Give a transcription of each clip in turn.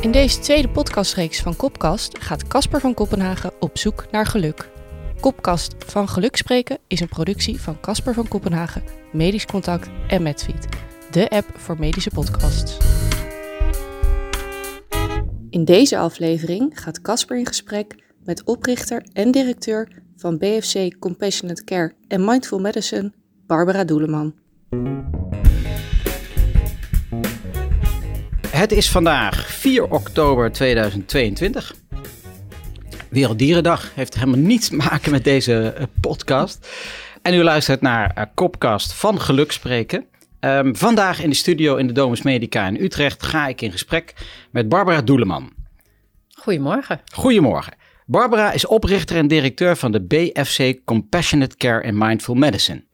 In deze tweede podcastreeks van Kopkast gaat Casper van Kopenhagen op zoek naar geluk. Kopkast van Geluk Spreken is een productie van Casper van Kopenhagen, Medisch Contact en Medfeed, de app voor medische podcasts. In deze aflevering gaat Casper in gesprek met oprichter en directeur van BFC Compassionate Care en Mindful Medicine, Barbara Doeleman. Het is vandaag 4 oktober 2022. Werelddierendag heeft helemaal niets te maken met deze eh, podcast. En u luistert naar uh, Kopkast van Geluk Spreken. Um, vandaag in de studio in de Domus Medica in Utrecht ga ik in gesprek met Barbara Doeleman. Goedemorgen. Goedemorgen. Barbara is oprichter en directeur van de BFC Compassionate Care and Mindful Medicine.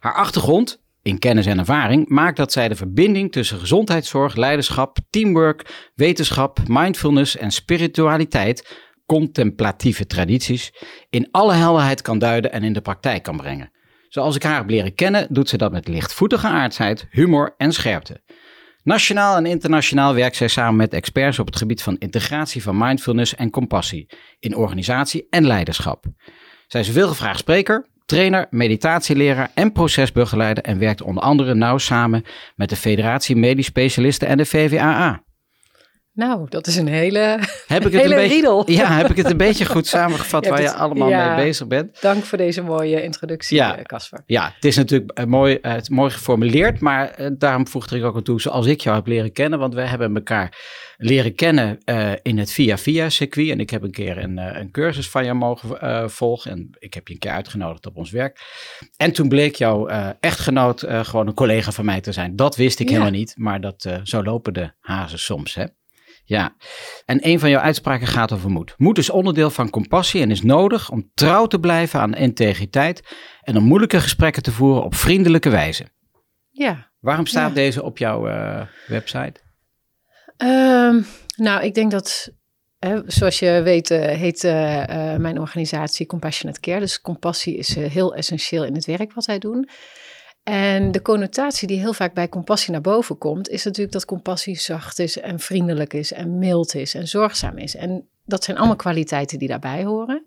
Haar achtergrond in kennis en ervaring maakt dat zij de verbinding tussen gezondheidszorg, leiderschap, teamwork, wetenschap, mindfulness en spiritualiteit, contemplatieve tradities, in alle helderheid kan duiden en in de praktijk kan brengen. Zoals ik haar heb leren kennen, doet ze dat met lichtvoetige aardsheid, humor en scherpte. Nationaal en internationaal werkt zij samen met experts op het gebied van integratie van mindfulness en compassie in organisatie en leiderschap. Zij is een veelgevraagd spreker, trainer, meditatieleraar en procesbegeleider en werkt onder andere nauw samen met de Federatie Medisch Specialisten en de VVAA. Nou, dat is een hele, heb ik het hele een beetje, riedel. Ja, heb ik het een beetje goed samengevat waar je allemaal ja. mee bezig bent. Dank voor deze mooie introductie, Ja. eh, Casper. Ja, het is natuurlijk eh, mooi, eh, het mooi geformuleerd, maar daarom voegde ik ook aan toe zoals ik jou heb leren kennen. Want wij hebben elkaar leren kennen eh, in het via-via-circuit. En ik heb een keer een, eh, een cursus van jou mogen eh, volgen. En ik heb je een keer uitgenodigd op ons werk. En toen bleek jouw echtgenoot gewoon een collega van mij te zijn. Dat wist ik Ja. helemaal niet, maar dat, zo lopen de hazen soms, hè. Ja, en een van jouw uitspraken gaat over moed. Moed is onderdeel van compassie en is nodig om trouw te blijven aan integriteit en om moeilijke gesprekken te voeren op vriendelijke wijze. Ja. Waarom staat Ja. deze op jouw website? Ehm, nou, ik denk dat, hè, zoals je weet, eh, heet eh, eh, mijn organisatie Compassionate Care. Dus compassie is heel essentieel in het werk wat wij doen. En de connotatie die heel vaak bij compassie naar boven komt, is natuurlijk dat compassie zacht is en vriendelijk is en mild is en zorgzaam is. En dat zijn allemaal kwaliteiten die daarbij horen.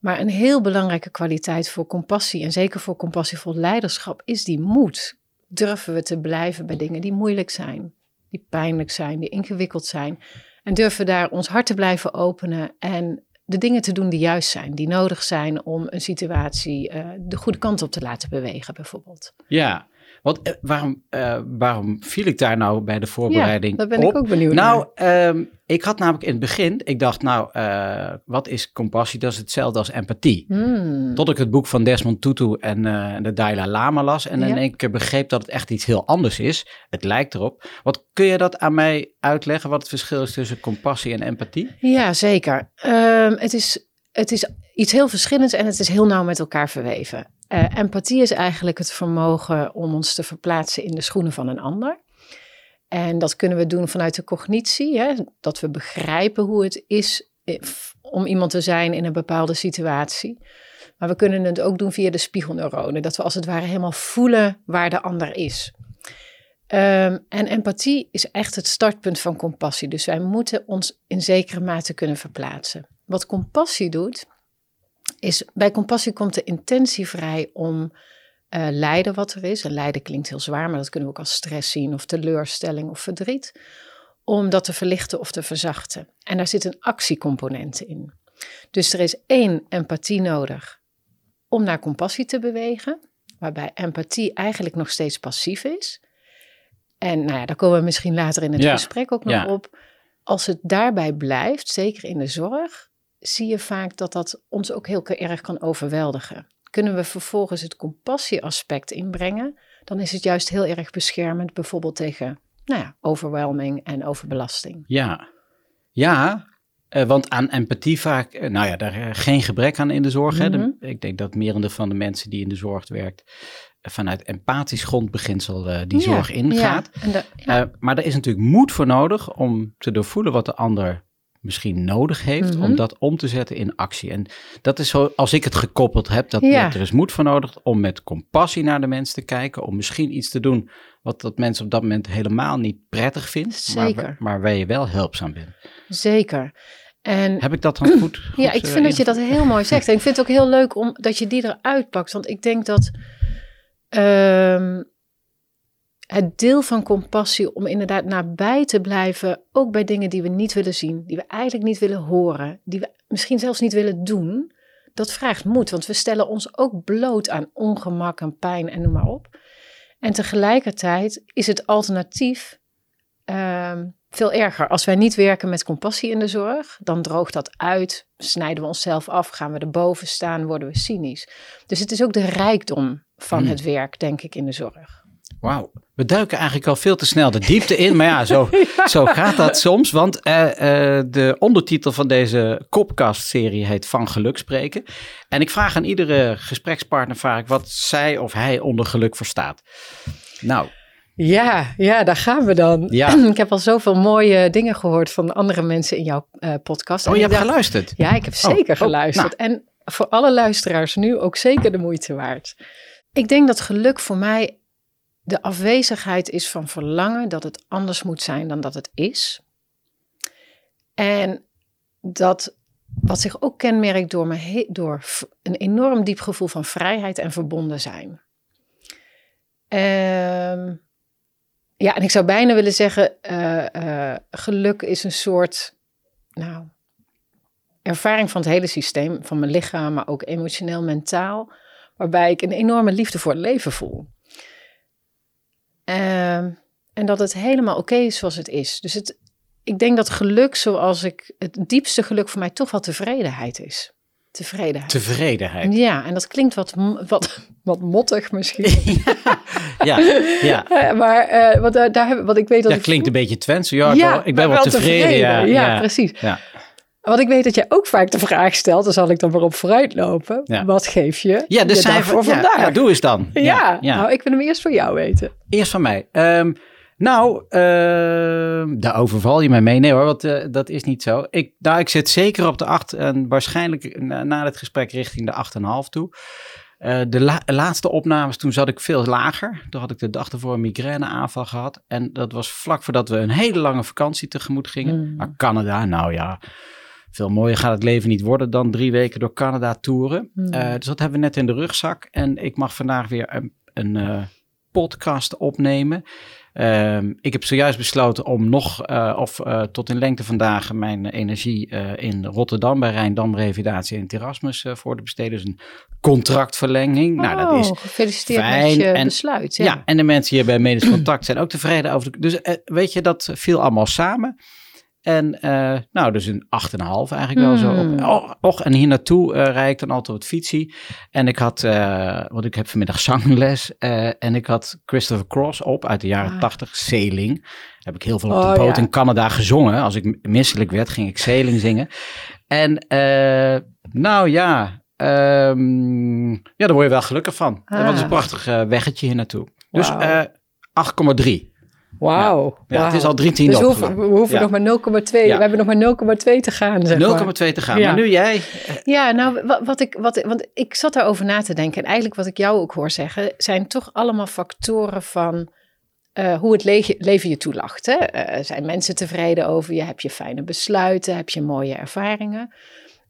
Maar een heel belangrijke kwaliteit voor compassie en zeker voor compassievol leiderschap is die moed. Durven we te blijven bij dingen die moeilijk zijn, die pijnlijk zijn, die ingewikkeld zijn. En durven daar ons hart te blijven openen en de dingen te doen die juist zijn, die nodig zijn om een situatie eh, de goede kant op te laten bewegen, bijvoorbeeld. Ja, want eh, waarom, eh, waarom viel ik daar nou bij de voorbereiding ja, daar ben op? ik ook benieuwd Nou, ehm, ik had namelijk in het begin, ik dacht nou, eh, wat is compassie? Dat is hetzelfde als empathie. Hmm. Tot ik het boek van Desmond Tutu en eh, de Dalai Lama las en in één keer begreep dat het echt iets heel anders is. Het lijkt erop. Wat kun je dat aan mij uitleggen, wat het verschil is tussen compassie en empathie? Ja, zeker. Ehm, het, is, het is iets heel verschillends en het is heel nauw met elkaar verweven. Eh, empathie is eigenlijk het vermogen om ons te verplaatsen in de schoenen van een ander. En dat kunnen we doen vanuit de cognitie, hè, dat we begrijpen hoe het is eh, om iemand te zijn in een bepaalde situatie. Maar we kunnen het ook doen via de spiegelneuronen, dat we als het ware helemaal voelen waar de ander is. Ehm, en empathie is echt het startpunt van compassie. Dus wij moeten ons in zekere mate kunnen verplaatsen. Wat compassie doet, is bij compassie komt de intentie vrij om eh, lijden wat er is. En lijden klinkt heel zwaar, maar dat kunnen we ook als stress zien, of teleurstelling of verdriet. Om dat te verlichten of te verzachten. En daar zit een actiecomponent in. Dus er is één empathie nodig om naar compassie te bewegen, waarbij empathie eigenlijk nog steeds passief is. En nou ja, daar komen we misschien later in het Ja, gesprek ook nog ja. op. Als het daarbij blijft, zeker in de zorg, zie je vaak dat dat ons ook heel erg kan overweldigen. Kunnen we vervolgens het compassieaspect inbrengen, dan is het juist heel erg beschermend, bijvoorbeeld tegen nou ja, overwhelming en overbelasting. Ja, ja eh, want aan empathie vaak, eh, nou ja, daar is geen gebrek aan in de zorg. hè. Mhm. ik denk dat merendeel van de mensen die in de zorg werkt, eh, vanuit empathisch grondbeginsel eh, die Ja, zorg ingaat. Ja, en de- ja. Eh, maar er is natuurlijk moed voor nodig om te doorvoelen wat de ander misschien nodig heeft Mhm. om dat om te zetten in actie. En dat is zo, als ik het gekoppeld heb, dat Ja. er is moed voor nodig om met compassie naar de mens te kijken, om misschien iets te doen wat dat mensen op dat moment helemaal niet prettig vindt, Zeker. Maar, maar waar je wel hulpzaam bent. Zeker. En Heb ik dat dan goed? goed ja, ik eh, vind dat je dat heel mooi zegt. En ik vind het ook heel leuk om, dat je die eruit pakt. Want ik denk dat ehm, het deel van compassie om inderdaad nabij te blijven, ook bij dingen die we niet willen zien, die we eigenlijk niet willen horen, die we misschien zelfs niet willen doen, dat vraagt moed. Want we stellen ons ook bloot aan ongemak en pijn en noem maar op. En tegelijkertijd is het alternatief ehm, veel erger. Als wij niet werken met compassie in de zorg, dan droogt dat uit, snijden we onszelf af, gaan we erboven staan, worden we cynisch. Dus het is ook de rijkdom van Hmm. het werk, denk ik, in de zorg. Wauw, we duiken eigenlijk al veel te snel de diepte in. Maar ja, zo, zo gaat dat soms. Want eh, eh, de ondertitel van deze Kopkast-serie heet Van Geluk Spreken. En ik vraag aan iedere gesprekspartner vaak wat zij of hij onder geluk verstaat. Nou, Ja, ja, daar gaan we dan. Ja. ik heb al zoveel mooie dingen gehoord van andere mensen in jouw eh, podcast. oh, je hebt dacht- geluisterd. Ja, ik heb Oh, zeker oh, geluisterd. En voor alle luisteraars nu ook zeker de moeite waard. Ik denk dat geluk voor mij de afwezigheid is van verlangen dat het anders moet zijn dan dat het is. En dat wat zich ook kenmerkt door, me door een enorm diep gevoel van vrijheid en verbonden zijn. Ehm, ja, en ik zou bijna willen zeggen, eh, eh, geluk is een soort, nou, ervaring van het hele systeem, van mijn lichaam, maar ook emotioneel, mentaal, waarbij ik een enorme liefde voor het leven voel. Ehm, en dat het helemaal oké is zoals het is. Dus het, ik denk dat geluk, zoals ik, het diepste geluk voor mij toch wel tevredenheid is. Tevredenheid. Tevredenheid. Ja, en dat klinkt wat, wat, wat mottig misschien. Ja, ja. Eh, maar eh, want, daar, daar heb, want ik weet dat Dat ik klinkt een beetje Twents. Ja, ik, ben, ik ben wel tevreden. Ja, Ja, precies. Ja. Want ik weet dat jij ook vaak de vraag stelt, daar zal ik dan maar op vooruit lopen. Ja. Wat geef je Ja, de cijfer. voor vandaag? ja, doe eens dan. Ja, ja. nou ik wil hem eerst voor jou weten. Eerst van mij. Ehm, nou, ehm, daar overval je mij mee. Nee hoor, want eh, dat is niet zo. Ik, nou, ik zit zeker op de 8 en waarschijnlijk na, na het gesprek richting de 8,5 toe. Eh, de la- laatste opnames, toen zat ik veel lager. Toen had ik de dag ervoor een migraineaanval gehad. En dat was vlak voordat we een hele lange vakantie tegemoet gingen. Mm. Maar Canada, nou ja, veel mooier gaat het leven niet worden dan drie weken door Canada toeren. Mm. Eh, dus dat hebben we net in de rugzak. En ik mag vandaag weer een, een eh, podcast opnemen. Ehm, ik heb zojuist besloten om nog, eh, of tot in lengte vandaag, mijn energie in Rotterdam bij Rijndam Revalidatie en Terrasmus eh, voor te besteden. Dus een contractverlenging. nou, dat is Oh, gefeliciteerd fijn met je en- besluit. ja. Ja. en de mensen hier bij Medisch Contact zijn ook tevreden over. De, dus weet je, dat viel allemaal samen. En eh, nou, dus een 8,5 eigenlijk wel zo. Op. Oh, och, en hier naartoe eh rijd ik dan altijd wat fietsie. En ik had, eh, want ik heb vanmiddag zangles. en ik had Christopher Cross op uit de jaren Ah. 80, Sailing. Heb ik heel veel op Oh, de boot ja. in Canada gezongen. Als ik misselijk werd, ging ik Sailing zingen. En nou ja, ehm, ja, daar word je wel gelukkig van. Ah. Want het is een prachtig eh, weggetje hier naartoe. Dus Wauw. eh 8,3. Wauw. Ja, het is al drie tiende Dus we hoeven, we hoeven Ja. nog maar 0,2. Ja. We hebben nog maar 0,2 te gaan. Zeg 0,2 maar. te gaan. Ja. Maar nu jij. Ja, nou, wat, wat ik, wat, want ik zat daarover na te denken. En eigenlijk wat ik jou ook hoor zeggen, zijn toch allemaal factoren van eh, hoe het le- leven je toelacht. Hè? Eh, zijn mensen tevreden over je? Heb je fijne besluiten? Heb je mooie ervaringen?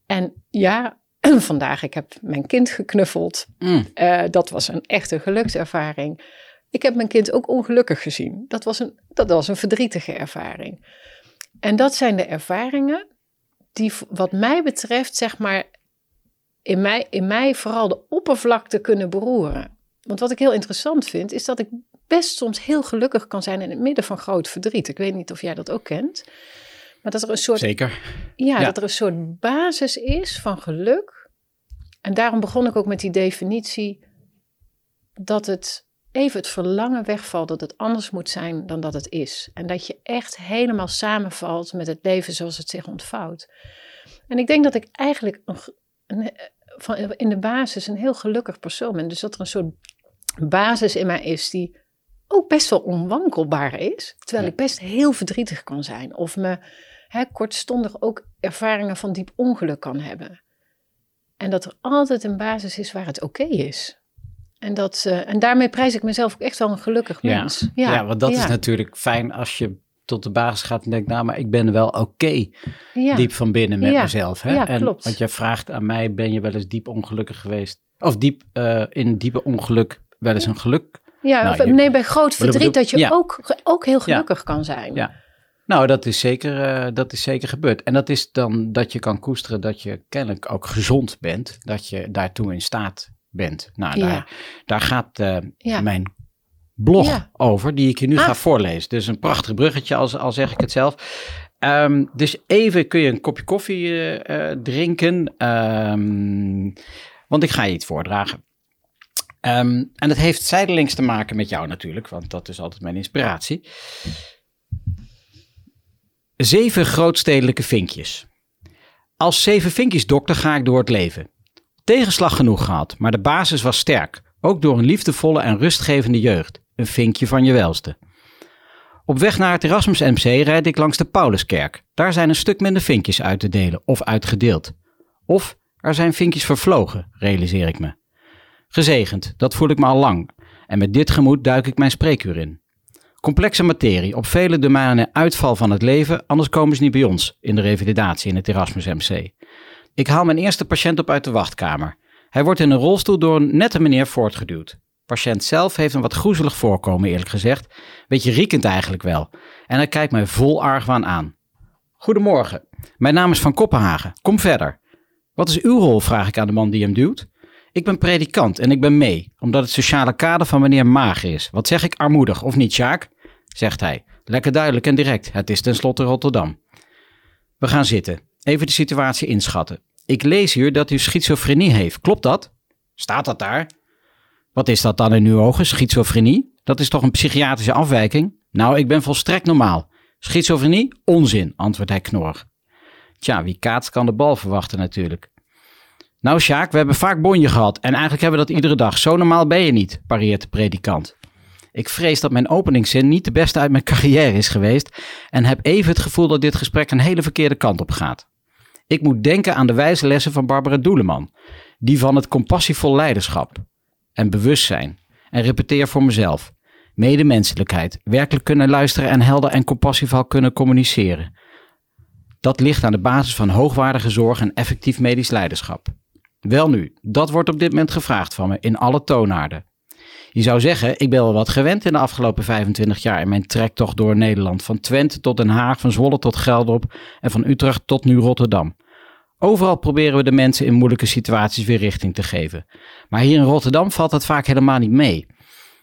En ja, vandaag, ik heb mijn kind geknuffeld. Mm, Eh, dat was een echte gelukservaring. Ik heb mijn kind ook ongelukkig gezien. Dat was een, dat was een verdrietige ervaring. En dat zijn de ervaringen die, wat mij betreft, zeg maar, in mij, in mij vooral de oppervlakte kunnen beroeren. Want wat ik heel interessant vind, is dat ik best soms heel gelukkig kan zijn in het midden van groot verdriet. Ik weet niet of jij dat ook kent. Maar dat er een soort zeker. ja, Ja. dat er een soort basis is van geluk. En daarom begon ik ook met die definitie dat het even het verlangen wegvalt dat het anders moet zijn dan dat het is. En dat je echt helemaal samenvalt met het leven zoals het zich ontvouwt. En ik denk dat ik eigenlijk een, eh, van, in de basis een heel gelukkig persoon ben. Dus dat er een soort basis in mij is die ook best wel onwankelbaar is. Terwijl Ja. ik best heel verdrietig kan zijn. Of me hè, kortstondig ook ervaringen van diep ongeluk kan hebben. En dat er altijd een basis is waar het oké is. En, dat, eh, en daarmee prijs ik mezelf ook echt wel een gelukkig Ja. mens. Ja, want dat ja, is natuurlijk fijn als je tot de basis gaat en denkt, nou, maar ik ben wel oké ja. diep van binnen met Ja. mezelf. Hè? Ja, en, klopt. Want jij vraagt aan mij, ben je wel eens diep ongelukkig geweest? Of diep eh, in diepe ongeluk wel eens een geluk? Ja, Nou, of, je- nee, bij groot verdriet bedoel- dat je ja. ook, ook heel gelukkig kan zijn. Ja. Nou, dat is, zeker, eh, dat is zeker gebeurd. En dat is dan dat je kan koesteren dat je kennelijk ook gezond bent. Dat je daartoe in staat bent. Nou, Ja. daar, daar gaat eh, Ja. mijn blog Ja. over, die ik je nu Ah. ga voorlezen. Dus een prachtig bruggetje, als, al zeg ik het zelf. Ehm, dus even kun je een kopje koffie eh, eh, drinken. ehm, want ik ga je iets voordragen. Ehm, en het heeft zijdelings te maken met jou natuurlijk, want dat is altijd mijn inspiratie. Zeven grootstedelijke vinkjes. Als zeven vinkjes dokter ga ik door het leven. Tegenslag genoeg gehad, maar de basis was sterk. Ook door een liefdevolle en rustgevende jeugd. Een vinkje van je welste. Op weg naar het Erasmus MC rijd ik langs de Pauluskerk. Daar zijn een stuk minder vinkjes uit te delen of uitgedeeld. Of er zijn vinkjes vervlogen, realiseer ik me. Gezegend, dat voel ik me al lang. En met dit gemoed duik ik mijn spreekuur in. Complexe materie, op vele domeinen uitval van het leven, anders komen ze niet bij ons in de revalidatie in het Erasmus MC. Ik haal mijn eerste patiënt op uit de wachtkamer. Hij wordt in een rolstoel door een nette meneer voortgeduwd. Patiënt zelf heeft een wat groezelig voorkomen, eerlijk gezegd. Beetje riekend eigenlijk wel. En hij kijkt mij vol argwaan aan. Goedemorgen, mijn naam is Van Koppenhagen. Kom verder. Wat is uw rol, vraag ik aan de man die hem duwt. Ik ben predikant en ik ben mee, omdat het sociale kader van meneer mager is. Wat zeg ik, armoedig of niet, Sjaak? Zegt hij. Lekker duidelijk en direct. Het is tenslotte Rotterdam. We gaan zitten. Even de situatie inschatten. Ik lees hier dat u schizofrenie heeft. Klopt dat? Staat dat daar? Wat is dat dan in uw ogen, schizofrenie? Dat is toch een psychiatrische afwijking? Nou, ik ben volstrekt normaal. Schizofrenie? Onzin, antwoordt hij knorrig. Tja, wie kaatst kan de bal verwachten natuurlijk. Nou, Sjaak, we hebben vaak bonje gehad en eigenlijk hebben we dat iedere dag. Zo normaal ben je niet, pareert de predikant. Ik vrees dat mijn openingszin niet de beste uit mijn carrière is geweest en heb even het gevoel dat dit gesprek een hele verkeerde kant op gaat. Ik moet denken aan de wijze lessen van Barbara Doeleman, die van het compassievol leiderschap en bewustzijn en repeteer voor mezelf. Medemenselijkheid, werkelijk kunnen luisteren en helder en compassievol kunnen communiceren. Dat ligt aan de basis van hoogwaardige zorg en effectief medisch leiderschap. Welnu, dat wordt op dit moment gevraagd van me in alle toonaarden. Je zou zeggen, ik ben wel wat gewend in de afgelopen 25 jaar in mijn trektocht door Nederland. Van Twente tot Den Haag, van Zwolle tot Gelderop en van Utrecht tot nu Rotterdam. Overal proberen we de mensen in moeilijke situaties weer richting te geven. Maar hier in Rotterdam valt dat vaak helemaal niet mee.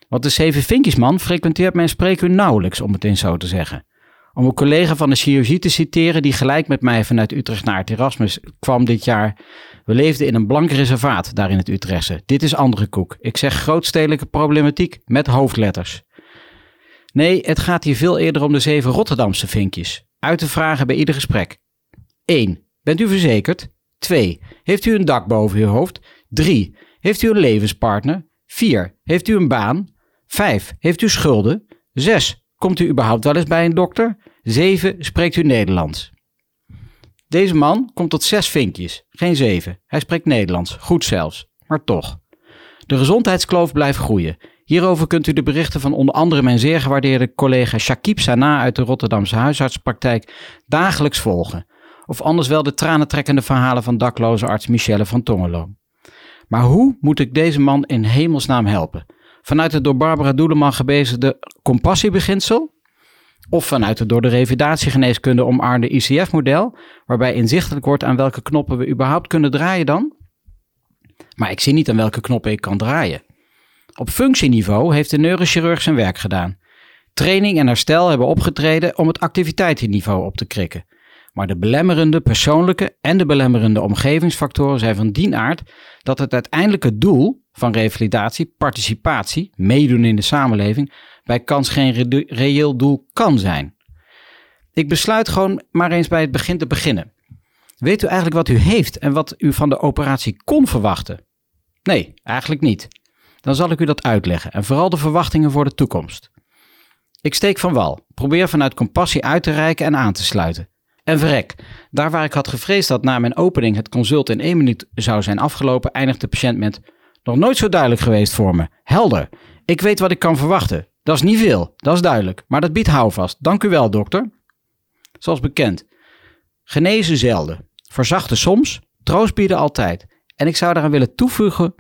Want de Zeven Vinkjesman frequenteert mijn spreekuur nauwelijks, om het eens zo te zeggen. Om een collega van de chirurgie te citeren die gelijk met mij vanuit Utrecht naar het Erasmus kwam dit jaar. We leefden in een blank reservaat daar in het Utrechtse. Dit is andere koek. Ik zeg grootstedelijke problematiek met hoofdletters. Nee, het gaat hier veel eerder om de zeven Rotterdamse vinkjes. Uit te vragen bij ieder gesprek. 1. Bent u verzekerd? 2. Heeft u een dak boven uw hoofd? 3. Heeft u een levenspartner? 4. Heeft u een baan? 5. Heeft u schulden? 6. Komt u überhaupt wel eens bij een dokter? 7. Spreekt u Nederlands? Deze man komt tot zes vinkjes, geen zeven. Hij spreekt Nederlands, goed zelfs, maar toch. De gezondheidskloof blijft groeien. Hierover kunt u de berichten van onder andere mijn zeer gewaardeerde collega Shakib Sana uit de Rotterdamse huisartspraktijk dagelijks volgen. Of anders wel de tranentrekkende verhalen van dakloze arts Michelle van Tongelo. Maar hoe moet ik deze man in hemelsnaam helpen? Vanuit het door Barbara Doeleman gebezigde compassiebeginsel? Of vanuit het door de revalidatiegeneeskunde omarmde ICF-model, waarbij inzichtelijk wordt aan welke knoppen we überhaupt kunnen draaien dan? Maar ik zie niet aan welke knoppen ik kan draaien. Op functieniveau heeft de neurochirurg zijn werk gedaan. Training en herstel hebben opgetreden om het activiteitenniveau op te krikken. Maar de belemmerende persoonlijke en de belemmerende omgevingsfactoren zijn van die aard dat het uiteindelijke doel van revalidatie, participatie, meedoen in de samenleving, bij kans geen re- reëel doel kan zijn. Ik besluit gewoon maar eens bij het begin te beginnen. Weet u eigenlijk wat u heeft en wat u van de operatie kon verwachten? Nee, eigenlijk niet. Dan zal ik u dat uitleggen en vooral de verwachtingen voor de toekomst. Ik steek van wal, probeer vanuit compassie uit te reiken en aan te sluiten. En verrek, daar waar ik had gevreesd dat na mijn opening het consult in één minuut zou zijn afgelopen, eindigt de patiënt met: Nog nooit zo duidelijk geweest voor me. Helder. Ik weet wat ik kan verwachten. Dat is niet veel, dat is duidelijk. Maar dat biedt houvast. Dank u wel, dokter. Zoals bekend. Genezen zelden. Verzachten soms. Troost bieden altijd. En ik zou daaraan willen toevoegen.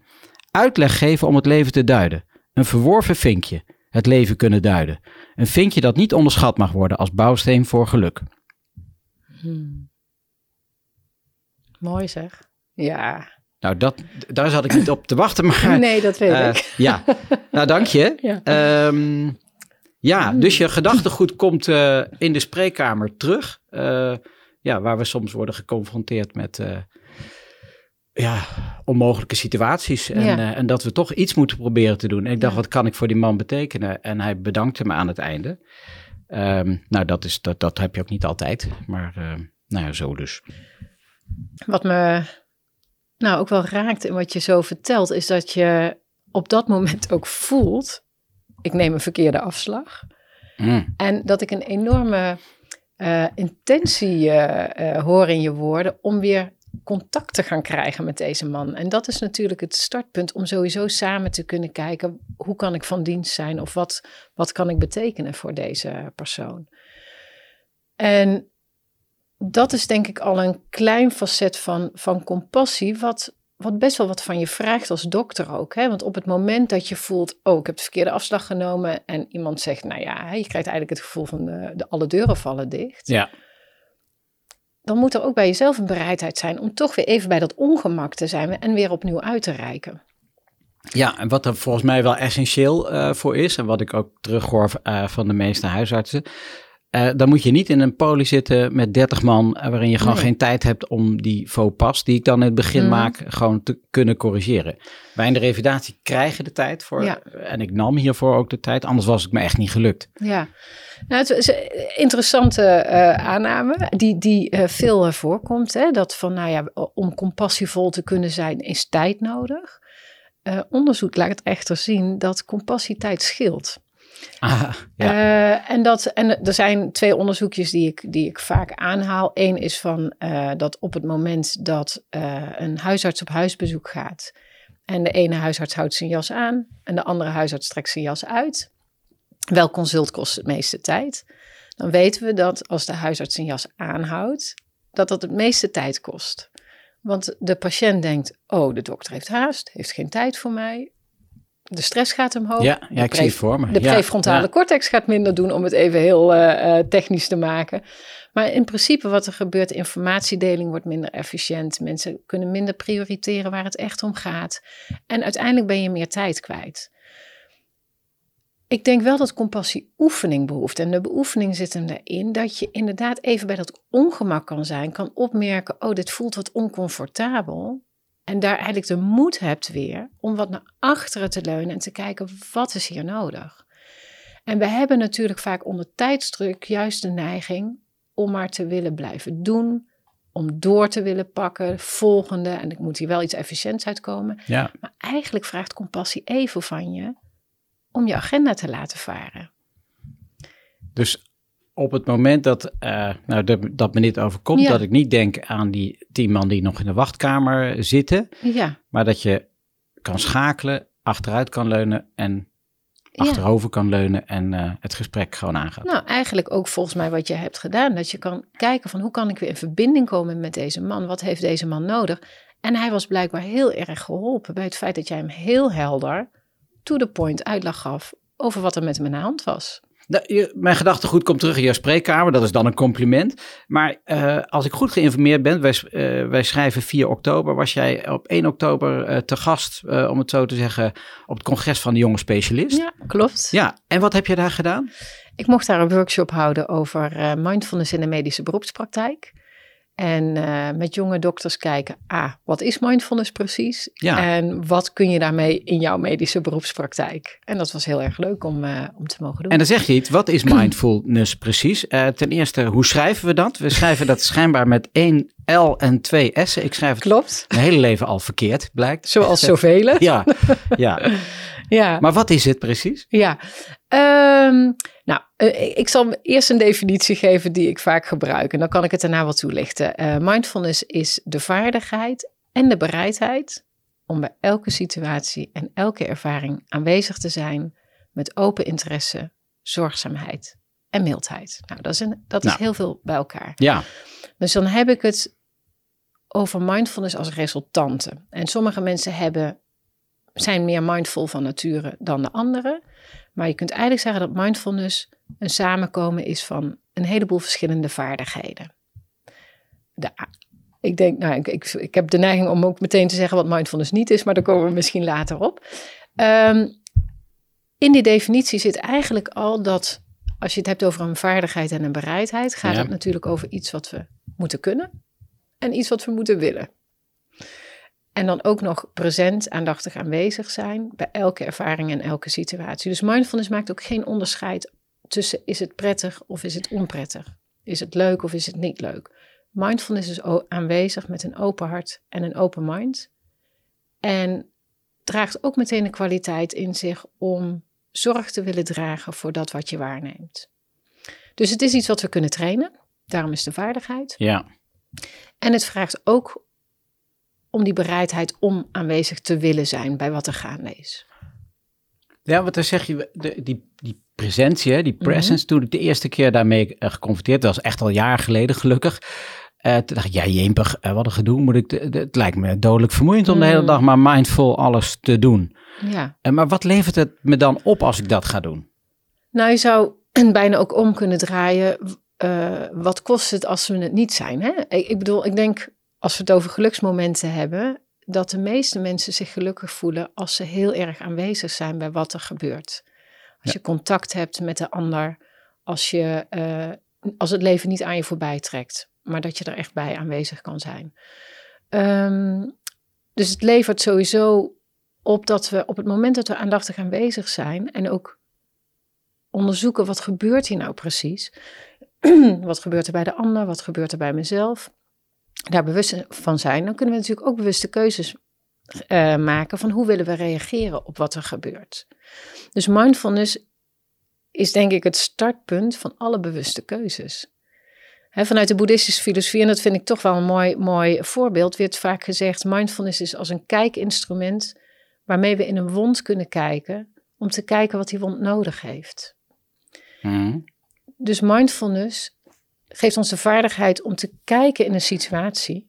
Uitleg geven om het leven te duiden. Een verworven vinkje. Het leven kunnen duiden. Een vinkje dat niet onderschat mag worden als bouwsteen voor geluk. Hmm. Mooi zeg. Ja. Nou, dat, daar zat ik niet op te wachten, maar... Nee, dat weet eh, ik. Ja, nou dank je. Ja. Ehm, ja, dus je gedachtegoed komt eh, in de spreekkamer terug. Eh, ja, waar we soms worden geconfronteerd met ja, onmogelijke situaties. En, Ja. en dat we toch iets moeten proberen te doen. En ik dacht, Ja. wat kan ik voor die man betekenen? En hij bedankte me aan het einde. Ehm, nou, dat, is, dat, dat heb je ook niet altijd. Maar nou ja, zo dus. Wat me nou ook wel raakt in wat je zo vertelt, is dat je op dat moment ook voelt: ik neem een verkeerde afslag. Mm. En dat ik een enorme eh, intentie eh, eh, hoor in je woorden om weer contact te gaan krijgen met deze man. En dat is natuurlijk het startpunt om sowieso samen te kunnen kijken hoe kan ik van dienst zijn of wat, wat kan ik betekenen voor deze persoon. En dat is denk ik al een klein facet van, van compassie, wat, wat best wel wat van je vraagt als dokter ook. Hè? Want op het moment dat je voelt, oh, ik heb de verkeerde afslag genomen en iemand zegt, nou ja, je krijgt eigenlijk het gevoel van de, de alle deuren vallen dicht. Ja. Dan moet er ook bij jezelf een bereidheid zijn om toch weer even bij dat ongemak te zijn en weer opnieuw uit te reiken. Ja, en wat er volgens mij wel essentieel eh, voor is, en wat ik ook terughoor uh, van de meeste huisartsen, uh, dan moet je niet in een poli zitten met 30 man, uh, waarin je gewoon Nee. geen tijd hebt om die faux pas, die ik dan in het begin Mhm. maak, gewoon te kunnen corrigeren. Wij in de revalidatie krijgen de tijd voor, Ja. en ik nam hiervoor ook de tijd, anders was het me echt niet gelukt. Ja, nou, het is een interessante eh, aanname die, die eh, veel eh, voorkomt. Hè? Dat van, nou ja, om compassievol te kunnen zijn is tijd nodig. Eh, onderzoek laat echter zien dat compassie tijd scheelt. Ah, ja. Eh, en, dat, en er zijn twee onderzoekjes die ik, die ik vaak aanhaal. Eén is van eh, dat op het moment dat eh, een huisarts op huisbezoek gaat. En de ene huisarts houdt zijn jas aan en de andere huisarts trekt zijn jas uit. Welk consult kost het meeste tijd? Dan weten we dat als de huisarts zijn jas aanhoudt, dat dat het meeste tijd kost. Want de patiënt denkt, oh, de dokter heeft haast, heeft geen tijd voor mij. De stress gaat omhoog. ja, ja, ik zie het voor me. De prefrontale ja. cortex gaat minder doen, om het even heel eh, eh, technisch te maken. Maar in principe wat er gebeurt, informatiedeling wordt minder efficiënt. Mensen kunnen minder prioriteren waar het echt om gaat. En uiteindelijk ben je meer tijd kwijt. Ik denk wel dat compassie oefening behoeft. En de beoefening zit hem erin dat je inderdaad even bij dat ongemak kan zijn. Kan opmerken, oh, dit voelt wat oncomfortabel. En daar eigenlijk de moed hebt weer om wat naar achteren te leunen en te kijken, wat is hier nodig? En we hebben natuurlijk vaak onder tijdsdruk juist de neiging om maar te willen blijven doen, om door te willen pakken, volgende, en ik moet hier wel iets efficiënts uitkomen. Ja. Maar eigenlijk vraagt compassie even van je om je agenda te laten varen. Dus op het moment dat, eh, nou, dat, dat me dit overkomt, Ja. dat ik niet denk aan die tien man die nog in de wachtkamer zitten, Ja, maar dat je kan schakelen, achteruit kan leunen en Ja. achterover kan leunen en eh, het gesprek gewoon aangaat. Nou, eigenlijk ook volgens mij wat je hebt gedaan. Dat je kan kijken van hoe kan ik weer in verbinding komen met deze man? Wat heeft deze man nodig? En hij was blijkbaar heel erg geholpen bij het feit dat jij hem heel helder, to the point, uitleg gaf over wat er met hem in de hand was. Nou, je- mijn gedachtegoed komt terug in jouw spreekkamer, dat is dan een compliment. Maar eh, als ik goed geïnformeerd ben, wij, eh, wij schrijven 4 oktober, was jij op 1 oktober eh, te gast, om het zo te zeggen, op het congres van de jonge specialist. Ja, klopt. Ja, en wat heb je daar gedaan? Ik mocht daar een workshop houden over mindfulness in de medische beroepspraktijk. En eh, met jonge dokters kijken, ah, wat is mindfulness precies? Ja. En wat kun je daarmee in jouw medische beroepspraktijk? En dat was heel erg leuk om, eh, om te mogen doen. En dan zeg je iets, wat is mindfulness precies? Eh, ten eerste, hoe schrijven we dat? We schrijven dat schijnbaar met één L en twee S'en. Ik schrijf het Klopt, mijn hele leven al verkeerd, blijkt. zoals zoveel. Ja, ja. ja. Maar wat is het precies? Ja, Ehm, nou, eh, ik zal eerst een definitie geven die ik vaak gebruik en dan kan ik het daarna wat toelichten. Eh, mindfulness is de vaardigheid en de bereidheid om bij elke situatie en elke ervaring aanwezig te zijn met open interesse, zorgzaamheid en mildheid. Nou, dat is, een, dat is Nou. heel veel bij elkaar. Ja, Dus dan heb ik het over mindfulness als resultante. En sommige mensen hebben, zijn meer mindful van nature dan de anderen. Maar je kunt eigenlijk zeggen dat mindfulness een samenkomen is van een heleboel verschillende vaardigheden. De, ik denk, nou, ik, ik, ik heb de neiging om ook meteen te zeggen wat mindfulness niet is, maar daar komen we misschien later op. Ehm, in die definitie zit eigenlijk al dat, als je het hebt over een vaardigheid en een bereidheid, gaat Ja. het natuurlijk over iets wat we moeten kunnen en iets wat we moeten willen. En dan ook nog present, aandachtig aanwezig zijn bij elke ervaring en elke situatie. Dus mindfulness maakt ook geen onderscheid tussen is het prettig of is het onprettig. Is het leuk of is het niet leuk. Mindfulness is aanwezig met een open hart en een open mind. En draagt ook meteen de kwaliteit in zich om zorg te willen dragen voor dat wat je waarneemt. Dus het is iets wat we kunnen trainen. Daarom is de vaardigheid. ja. En het vraagt ook om die bereidheid om aanwezig te willen zijn bij wat er gaande is. Ja, want dan zeg je, de, die, die presentie, die Mhm. presence, toen ik de eerste keer daarmee eh, geconfronteerd, was echt al jaren geleden gelukkig. Eh, toen dacht ik, ja jempig, eh, wat een gedoe, moet ik, de- de- het lijkt me dodelijk vermoeiend om de hele Mm. dag maar mindful alles te doen. Ja. Eh, maar wat levert het me dan op als ik dat ga doen? Nou, je zou bijna ook om kunnen draaien. wat kost het als we het niet zijn? Hè? Ik, ik bedoel, ik denk als we het over geluksmomenten hebben, dat de meeste mensen zich gelukkig voelen als ze heel erg aanwezig zijn bij wat er gebeurt. Als je contact hebt met de ander, als, je, eh, als het leven niet aan je voorbij trekt, maar dat je er echt bij aanwezig kan zijn. Ehm, dus het levert sowieso op dat we op het moment dat we aandachtig aanwezig zijn en ook onderzoeken wat gebeurt hier nou precies. wat gebeurt er bij de ander, wat gebeurt er bij mezelf. Daar bewust van zijn, dan kunnen we natuurlijk ook bewuste keuzes eh, maken van hoe willen we reageren op wat er gebeurt. Dus mindfulness is denk ik het startpunt van alle bewuste keuzes. Vanuit de boeddhistische filosofie, en dat vind ik toch wel een mooi, mooi voorbeeld, werd vaak gezegd: mindfulness is als een kijkinstrument waarmee we in een wond kunnen kijken om te kijken wat die wond nodig heeft. Mhm. Dus mindfulness geeft ons de vaardigheid om te kijken in een situatie,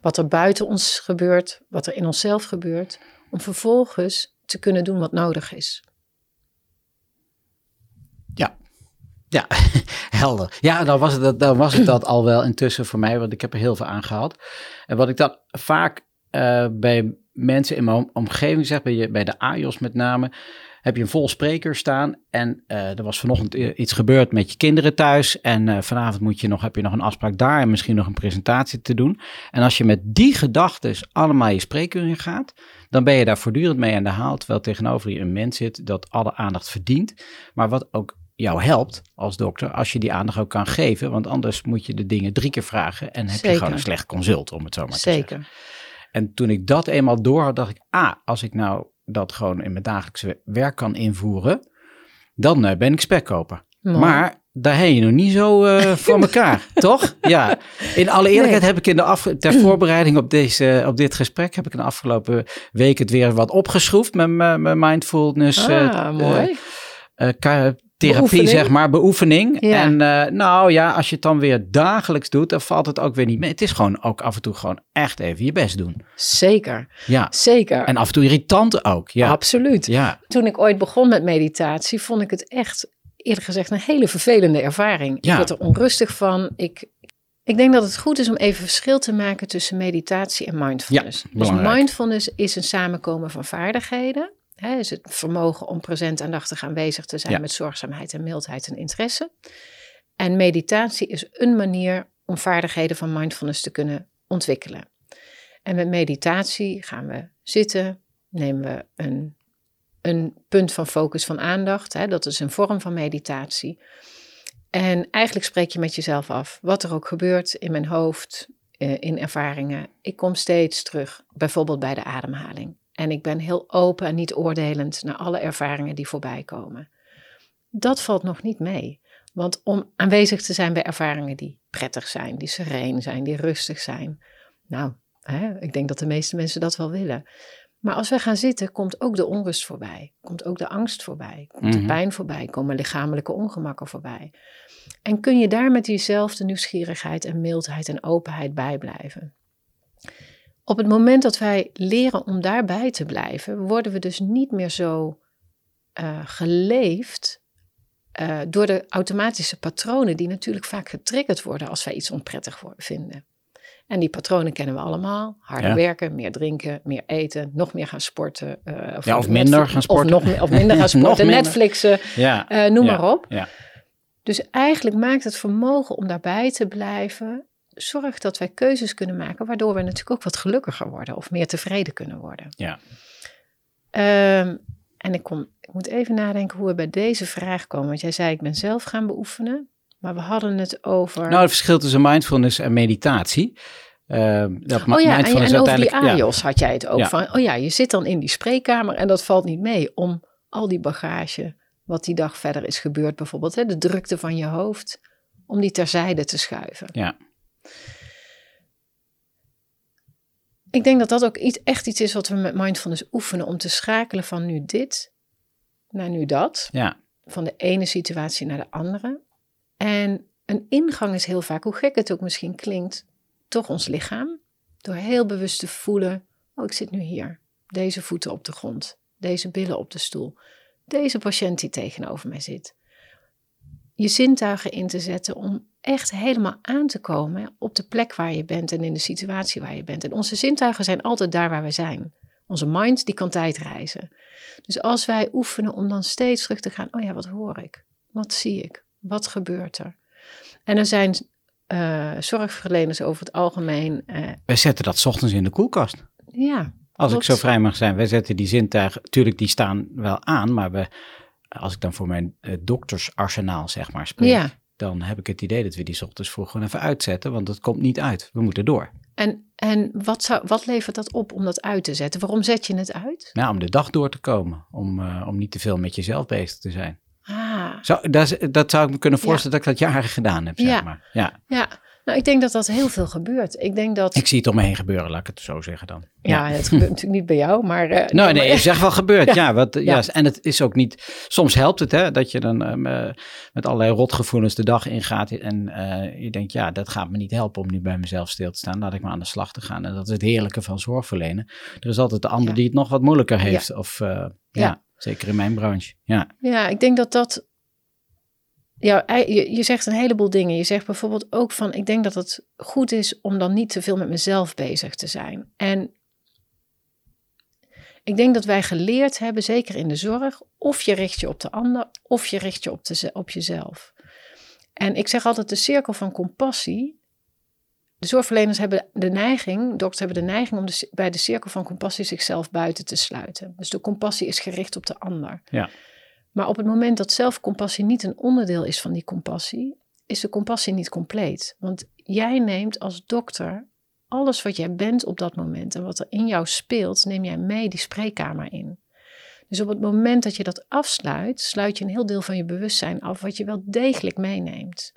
wat er buiten ons gebeurt, wat er in onszelf gebeurt, om vervolgens te kunnen doen wat nodig is. Ja, helder. Ja, dan was, het, dat- dan was het dat al wel intussen voor mij, want ik heb er heel veel aan gehad. En wat ik dan vaak eh, bij mensen in mijn om- omgeving zeg, bij, je, bij de AJOS met name, heb je een vol spreker staan. En eh, er was vanochtend i- iets gebeurd met je kinderen thuis. En eh, vanavond moet je nog, heb je nog een afspraak daar en misschien nog een presentatie te doen. En als je met die gedachten allemaal je spreekuur in gaat, dan ben je daar voortdurend mee aan de haal. Terwijl tegenover je een mens zit dat alle aandacht verdient. Maar wat ook jou helpt als dokter, als je die aandacht ook kan geven. Want anders moet je de dingen drie keer vragen en heb je gewoon een slecht consult, om het zo maar te zeggen. Zeker. En toen ik dat eenmaal door had, dacht ik, ah, als ik nou dat gewoon in mijn dagelijkse werk kan invoeren, dan eh, ben ik spekkoper. Mooi. Maar daar heb je nog niet zo eh, voor elkaar, toch? Ja. In alle eerlijkheid heb ik in de af, ter voorbereiding op, deze, op dit gesprek, heb ik in de afgelopen week het weer wat opgeschroefd met mijn mindfulness eh, ah, mooi. Therapie, Beoefening. zeg maar, beoefening. Ja. En eh, nou ja, als je het dan weer dagelijks doet, dan valt het ook weer niet mee. Het is gewoon ook af en toe gewoon echt even je best doen. Zeker, Ja. zeker. En af en toe irritant ook. Ja. Absoluut. Ja. Toen ik ooit begon met meditatie, vond ik het echt, eerlijk gezegd, een hele vervelende ervaring. Ja. Ik werd er onrustig van. Ik, ik denk dat het goed is om even verschil te maken tussen meditatie en mindfulness. Ja, dus mindfulness is een samenkomen van vaardigheden. Hè, is het vermogen om present aandachtig aanwezig te zijn Ja. met zorgzaamheid en mildheid en interesse. En meditatie is een manier om vaardigheden van mindfulness te kunnen ontwikkelen. En met meditatie gaan we zitten, nemen we een, een punt van focus van aandacht. Hè, dat is een vorm van meditatie. En eigenlijk spreek je met jezelf af wat er ook gebeurt in mijn hoofd, eh, in ervaringen. Ik kom steeds terug, bijvoorbeeld bij de ademhaling. En ik ben heel open en niet oordelend naar alle ervaringen die voorbij komen. Dat valt nog niet mee. Want om aanwezig te zijn bij ervaringen die prettig zijn, die sereen zijn, die rustig zijn. Nou, hè, ik denk dat de meeste mensen dat wel willen. Maar als we gaan zitten, komt ook de onrust voorbij. Komt ook de angst voorbij. Komt de Mhm. pijn voorbij. Komen lichamelijke ongemakken voorbij. En kun je daar met diezelfde nieuwsgierigheid en mildheid en openheid bij blijven? Op het moment dat wij leren om daarbij te blijven, worden we dus niet meer zo eh, geleefd eh, door de automatische patronen die natuurlijk vaak getriggerd worden als wij iets onprettig vinden. En die patronen kennen we allemaal. Harder Ja. werken, meer drinken, meer eten, nog meer gaan sporten. eh, Ja, of Netflix- minder gaan sporten. Of, nog, of minder gaan sporten, minder. Netflixen, Ja. noem maar op. ja. Dus eigenlijk maakt het vermogen om daarbij te blijven, zorgt dat wij keuzes kunnen maken, waardoor we natuurlijk ook wat gelukkiger worden of meer tevreden kunnen worden. Ja. Ehm, en ik, kom, ik moet even nadenken hoe we bij deze vraag komen. Want jij zei, ik ben zelf gaan beoefenen. Maar we hadden het over... Nou, het verschil tussen mindfulness en meditatie. Ehm, dat oh ja, en, en over die ja. AIOS had jij het ook Ja. van. Oh ja, je zit dan in die spreekkamer en dat valt niet mee om al die bagage, wat die dag verder is gebeurd bijvoorbeeld, hè, de drukte van je hoofd, om die terzijde te schuiven. Ja. Ik denk dat dat ook iets, echt iets is wat we met mindfulness oefenen om te schakelen van nu dit naar nu dat. Ja. Van de ene situatie naar de andere. En een ingang is heel vaak, hoe gek het ook misschien klinkt, toch ons lichaam. Door heel bewust te voelen, oh ik zit nu hier. Deze voeten op de grond. Deze billen op de stoel. Deze patiënt die tegenover mij zit. Je zintuigen in te zetten om echt helemaal aan te komen op de plek waar je bent en in de situatie waar je bent. En onze zintuigen zijn altijd daar waar we zijn. Onze mind die kan tijdreizen. Dus als wij oefenen om dan steeds terug te gaan, oh ja, wat hoor ik? Wat zie ik? Wat gebeurt er? En er zijn eh, zorgverleners over het algemeen, eh, Wij zetten dat 's ochtends in de koelkast. ja, Als Klopt. ik zo vrij mag zijn, wij zetten die zintuigen, tuurlijk die staan wel aan, maar we, als ik dan voor mijn eh, doktersarsenaal zeg maar spreek, ja. Dan heb ik het idee dat we die ochtends vroeg gewoon even uitzetten, want het komt niet uit. We moeten door. En, en wat, zou, wat levert dat op om dat uit te zetten? Waarom zet je het uit? Nou, om de dag door te komen, om, eh, om niet te veel met jezelf bezig te zijn. Ah, Zo, dat, dat zou ik me kunnen Ja. voorstellen dat ik dat jaren gedaan heb, zeg Ja. maar. Ja, ja. Nou, ik denk dat dat heel veel gebeurt. Ik denk dat, ik zie het om me heen gebeuren, laat ik het zo zeggen dan. ja, het gebeurt natuurlijk niet bij jou, maar... eh, Nou, nee, maar- ik zeg wel gebeurd. Ja, wat, ja. En het is ook niet. Soms helpt het, hè, dat je dan ehm, eh, met allerlei rotgevoelens de dag ingaat. En eh, je denkt, ja, dat gaat me niet helpen om nu bij mezelf stil te staan. Laat ik maar aan de slag te gaan. En dat is het heerlijke van zorgverlenen. Er is altijd de ander die het nog wat moeilijker heeft. Of. Ja. zeker in mijn branche. Ja, Ja, ik denk dat dat. Ja, je, zegt een heleboel dingen. Je zegt bijvoorbeeld ook van: ik denk dat het goed is om dan niet te veel met mezelf bezig te zijn. En ik denk dat wij geleerd hebben, zeker in de zorg, of je richt je op de ander, of je richt je op, de, op jezelf. En ik zeg altijd: de cirkel van compassie. De zorgverleners hebben de neiging, dokters hebben de neiging om bij de cirkel van compassie zichzelf buiten te sluiten. Dus de compassie is gericht op de ander. ja, Maar op het moment dat zelfcompassie niet een onderdeel is van die compassie, is de compassie niet compleet. Want jij neemt als dokter alles wat jij bent op dat moment en wat er in jou speelt, neem jij mee die spreekkamer in. Dus op het moment dat je dat afsluit, sluit je een heel deel van je bewustzijn af wat je wel degelijk meeneemt.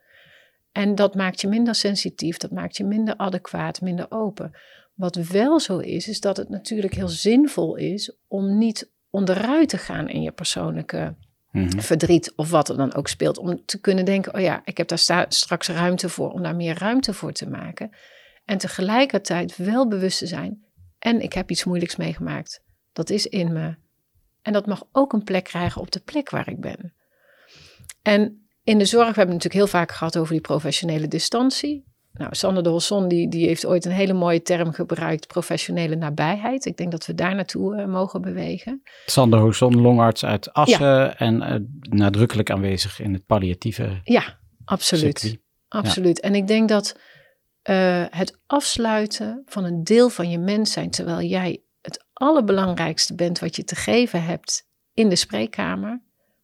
En dat maakt je minder sensitief, dat maakt je minder adequaat, minder open. Wat wel zo is, is dat het natuurlijk heel zinvol is om niet onderuit te gaan in je persoonlijke Mhm. verdriet of wat er dan ook speelt. Om te kunnen denken, oh ja, ik heb daar straks ruimte voor, om daar meer ruimte voor te maken. En tegelijkertijd wel bewust te zijn, en ik heb iets moeilijks meegemaakt. Dat is in me. En dat mag ook een plek krijgen op de plek waar ik ben. En in de zorg, we hebben het natuurlijk heel vaak gehad over die professionele distantie. Nou, Sander de Hosson die, die heeft ooit een hele mooie term gebruikt, professionele nabijheid. Ik denk dat we daar naartoe eh, mogen bewegen. Sander Hoeson, longarts uit Assen en eh, nadrukkelijk aanwezig in het palliatieve Ja, absoluut. circuit. Absoluut. En ik denk dat eh, het afsluiten van een deel van je mens zijn, terwijl jij het allerbelangrijkste bent wat je te geven hebt in de spreekkamer,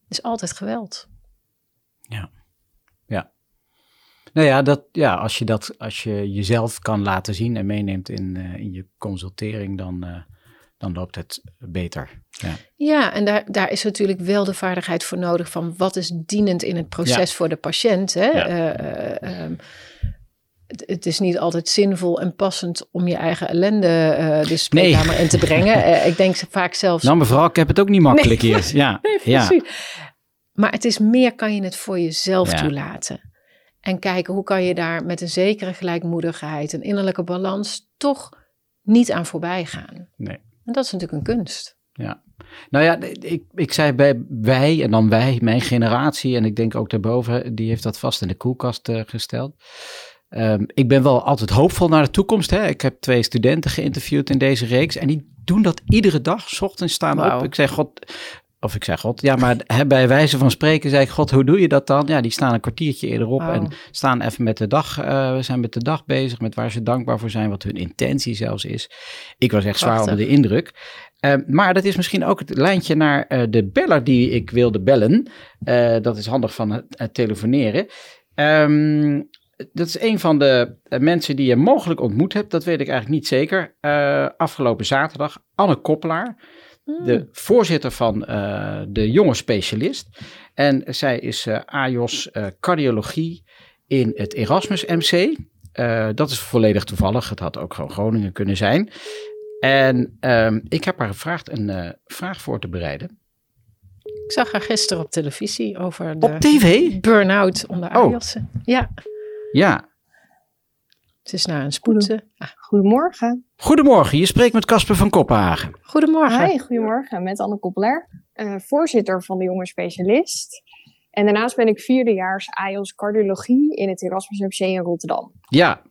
is altijd geweld. Nou ja, dat, ja als, je dat, als je jezelf kan laten zien en meeneemt in, eh, in je consultering, dan, eh, dan loopt het beter. Ja. Ja, en daar, daar is natuurlijk wel de vaardigheid voor nodig van wat is dienend in het proces voor de patiënt. Hè? Ja. Eh, eh, ehm, het, het is niet altijd zinvol en passend om je eigen ellende uh, de spreekkamer in te brengen. Uh, ik denk vaak zelfs... Nou mevrouw, ik heb het ook niet makkelijk Nee. hier. Ja, Nee, ja. Maar het is meer, kan je het voor jezelf toelaten. En kijken, hoe kan je daar met een zekere gelijkmoedigheid, een innerlijke balans, toch niet aan voorbij gaan. Nee. En dat is natuurlijk een kunst. Nou ja, ik, ik zei bij wij en dan wij, mijn generatie en ik denk ook daarboven, die heeft dat vast in de koelkast eh, gesteld. Ehm, ik ben wel altijd hoopvol naar de toekomst. Hè. Ik heb twee studenten geïnterviewd in deze reeks en die doen dat iedere dag. 's ochtends staan Wauw. op. Ik zeg God, of ik zeg God, ja, maar bij wijze van spreken zei ik God, hoe doe je dat dan? Ja, die staan een kwartiertje eerder op Wauw. en staan even met de dag, eh, we zijn met de dag bezig, met waar ze dankbaar voor zijn, wat hun intentie zelfs is. Ik was echt zwaar Prachtig. onder de indruk. Eh, maar dat is misschien ook het lijntje naar eh, de beller die ik wilde bellen. Eh, dat is handig van het, telefoneren. Ehm, dat is een van de mensen die je mogelijk ontmoet hebt. Dat weet ik eigenlijk niet zeker. Afgelopen zaterdag, Anne Koppelaar. De voorzitter van eh, de jonge specialist. En zij is eh AJOS eh, cardiologie in het Erasmus MC. Dat is volledig toevallig. Het had ook gewoon Groningen kunnen zijn. En ehm, ik heb haar gevraagd een vraag voor te bereiden. Ik zag haar gisteren op televisie over de Op tv? burn-out onder Oh. Ajaxen. Ja, Ja. Het is naar een spoed. ah, Goedemorgen. Goedemorgen, je spreekt met Casper van Kopenhagen. goedemorgen. Hi, goedemorgen. Met Anne Koppelaar, eh, voorzitter van de Jonge Specialist. En daarnaast ben ik vierdejaars AIOS cardiologie in het Erasmus MC in Rotterdam. Ja.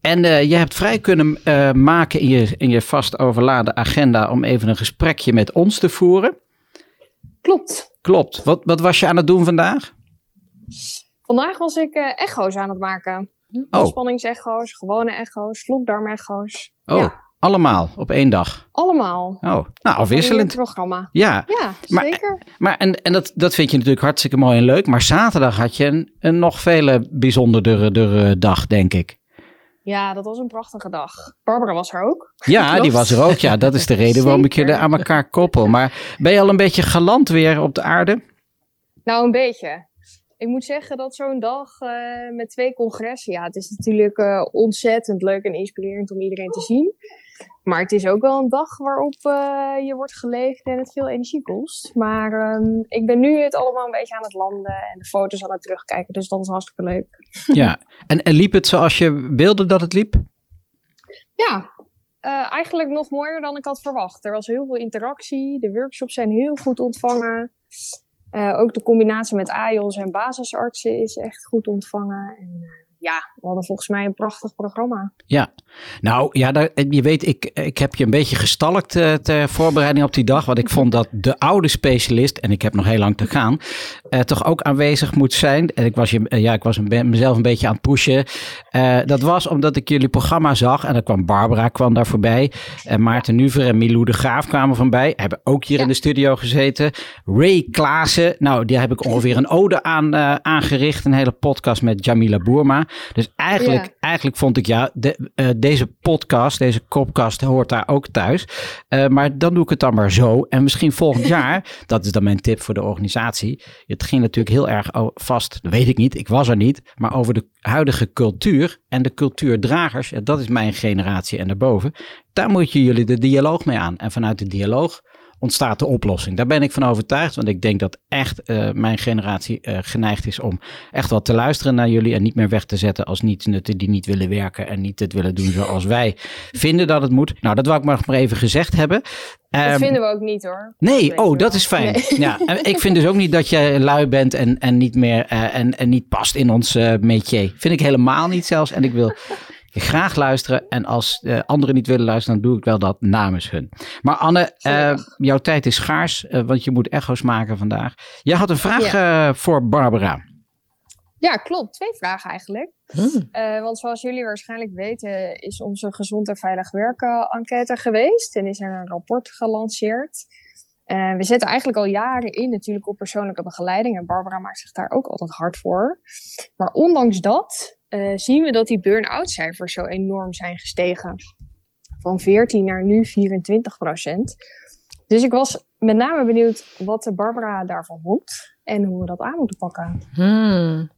En eh, je hebt vrij kunnen eh, maken in je, in je vast overladen agenda om even een gesprekje met ons te voeren. Klopt. Klopt. Wat, wat was je aan het doen vandaag? Vandaag was ik eh, echo's aan het maken. Oh, Spanningsecho's, gewone echo's, slokdarmecho's. oh Ja, allemaal op één dag. allemaal. Oh, nou afwisselend. programma. Ja, Ja, Maar- zeker. maar en, en dat, dat vind je natuurlijk hartstikke mooi en leuk. Maar zaterdag had je een, een nog veel bijzonderdere dag, denk ik. Ja, dat was een prachtige dag. Barbara was er ook. Ja, die was er ook. Ja, dat is de reden waarom ik je er aan elkaar koppel. Maar ben je al een beetje galant weer op de aarde? Nou, een beetje. Ik moet zeggen dat zo'n dag eh, met twee congressen, ja, het is natuurlijk eh, ontzettend leuk en inspirerend om iedereen te zien. Maar het is ook wel een dag waarop eh, je wordt geleefd en het veel energie kost. Maar ehm, ik ben nu het allemaal een beetje aan het landen en de foto's aan het terugkijken, dus dat is hartstikke leuk. Ja. En, en liep het zoals je wilde dat het liep? Ja, eigenlijk nog mooier dan ik had verwacht. Er was heel veel interactie, de workshops zijn heel goed ontvangen. Eh, ook de combinatie met AIOS en basisartsen is echt goed ontvangen. En eh, ja, we hadden volgens mij een prachtig programma. Nou ja, daar, je weet, ik, ik heb je een beetje gestalkt eh, ter voorbereiding op die dag. Want ik vond dat de oude specialist, en ik heb nog heel lang te gaan, eh, toch ook aanwezig moet zijn. En ik was, je, eh, ja, ik was een, mezelf een beetje aan het pushen. Eh, dat was omdat ik jullie programma zag. En dan kwam Barbara kwam daar voorbij. En Maarten Nuver en Milou de Graaf kwamen voorbij. Hebben ook hier Ja. in de studio gezeten. Ray Klaassen, nou die heb ik ongeveer een ode aan eh, aangericht. Een hele podcast met Jamila Boerma. Dus eigenlijk, Ja. eigenlijk vond ik ja, de, eh, deze podcast, deze kopkast hoort daar ook thuis. Eh, maar dan doe ik het dan maar zo. En misschien volgend jaar, dat is dan mijn tip voor de organisatie. Het ging natuurlijk heel erg vast, dat weet ik niet, ik was er niet. Maar over de huidige cultuur en de cultuurdragers. Dat is mijn generatie en daarboven. Daar moet je jullie de dialoog mee aan. En vanuit de dialoog ontstaat de oplossing. Daar ben ik van overtuigd, want ik denk dat echt eh, mijn generatie eh, geneigd is om echt wel te luisteren naar jullie en niet meer weg te zetten als niet-nutten die niet willen werken en niet het willen doen zoals wij vinden dat het moet. Nou, dat wou ik maar maar even gezegd hebben. dat Ehm, vinden we ook niet hoor. Nee, weet oh, dat is fijn. Nee. Ja, en ik vind dus ook niet dat je lui bent en, en niet meer eh, en, en niet past in ons eh métier. Vind ik helemaal niet zelfs. En ik wil graag luisteren. En als eh, anderen niet willen luisteren, dan doe ik wel dat namens hun. Maar Anne, eh, jouw tijd is schaars, eh, want je moet echo's maken vandaag. Jij had een vraag eh, voor Barbara. Ja, klopt. Twee vragen eigenlijk. Hmm. Eh, want zoals jullie waarschijnlijk weten, is onze Gezond en Veilig Werken enquête geweest. En is er een rapport gelanceerd. Eh, we zetten eigenlijk al jaren in natuurlijk op persoonlijke begeleiding. En Barbara maakt zich daar ook altijd hard voor. Maar ondanks dat eh, zien we dat die burn-out cijfers zo enorm zijn gestegen. Van 14 naar nu 24 procent. Dus ik was met name benieuwd wat de Barbara daarvan vond. En hoe we dat aan moeten pakken. Hmm.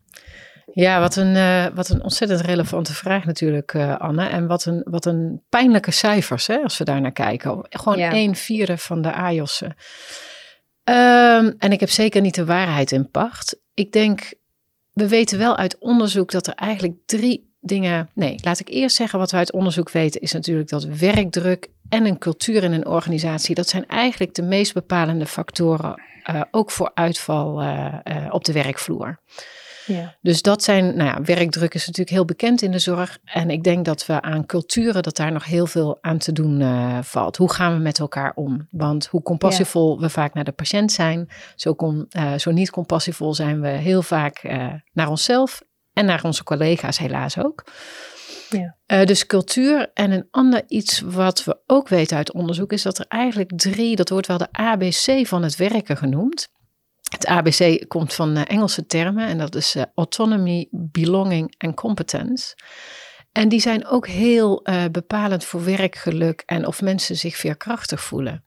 Ja, wat een, uh, wat een ontzettend relevante vraag natuurlijk, uh, Anne. En wat een, wat een pijnlijke cijfers, hè, als we daar naar kijken. Gewoon ja. een vierde van de AJOS'en. Um, en ik heb zeker niet de waarheid in pacht. Ik denk, we weten wel uit onderzoek dat er eigenlijk drie dingen. Nee, laat ik eerst zeggen wat we uit onderzoek weten, is natuurlijk dat werkdruk en een cultuur in een organisatie, dat zijn eigenlijk de meest bepalende factoren, uh, ook voor uitval uh, uh, op de werkvloer. Ja. Dus dat zijn, nou ja, werkdruk is natuurlijk heel bekend in de zorg. En ik denk dat we aan culturen, dat daar nog heel veel aan te doen uh, valt. Hoe gaan we met elkaar om? Want hoe compassievol ja. we vaak naar de patiënt zijn, zo, uh, zo niet compassievol zijn we heel vaak uh, naar onszelf en naar onze collega's helaas ook. Ja. Uh, dus cultuur en een ander iets wat we ook weten uit onderzoek is dat er eigenlijk drie, dat wordt wel de ABC van het werken genoemd. Het ABC komt van uh, Engelse termen en dat is uh, autonomy, belonging en competence. En die zijn ook heel bepalend voor werkgeluk en of mensen zich veerkrachtig voelen.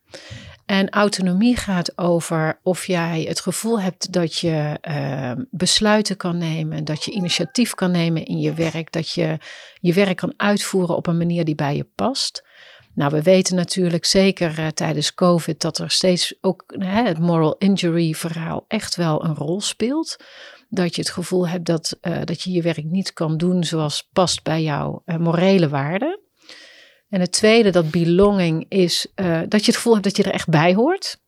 En autonomie gaat over of jij het gevoel hebt dat je besluiten kan nemen, dat je initiatief kan nemen in je werk, dat je je werk kan uitvoeren op een manier die bij je past. Nou, we weten natuurlijk zeker uh, tijdens COVID dat er steeds ook hè, het moral injury verhaal echt wel een rol speelt. Dat je het gevoel hebt dat, uh, dat je je werk niet kan doen zoals past bij jouw morele waarden. En het tweede, dat belonging, is dat je het gevoel hebt dat je er echt bij hoort.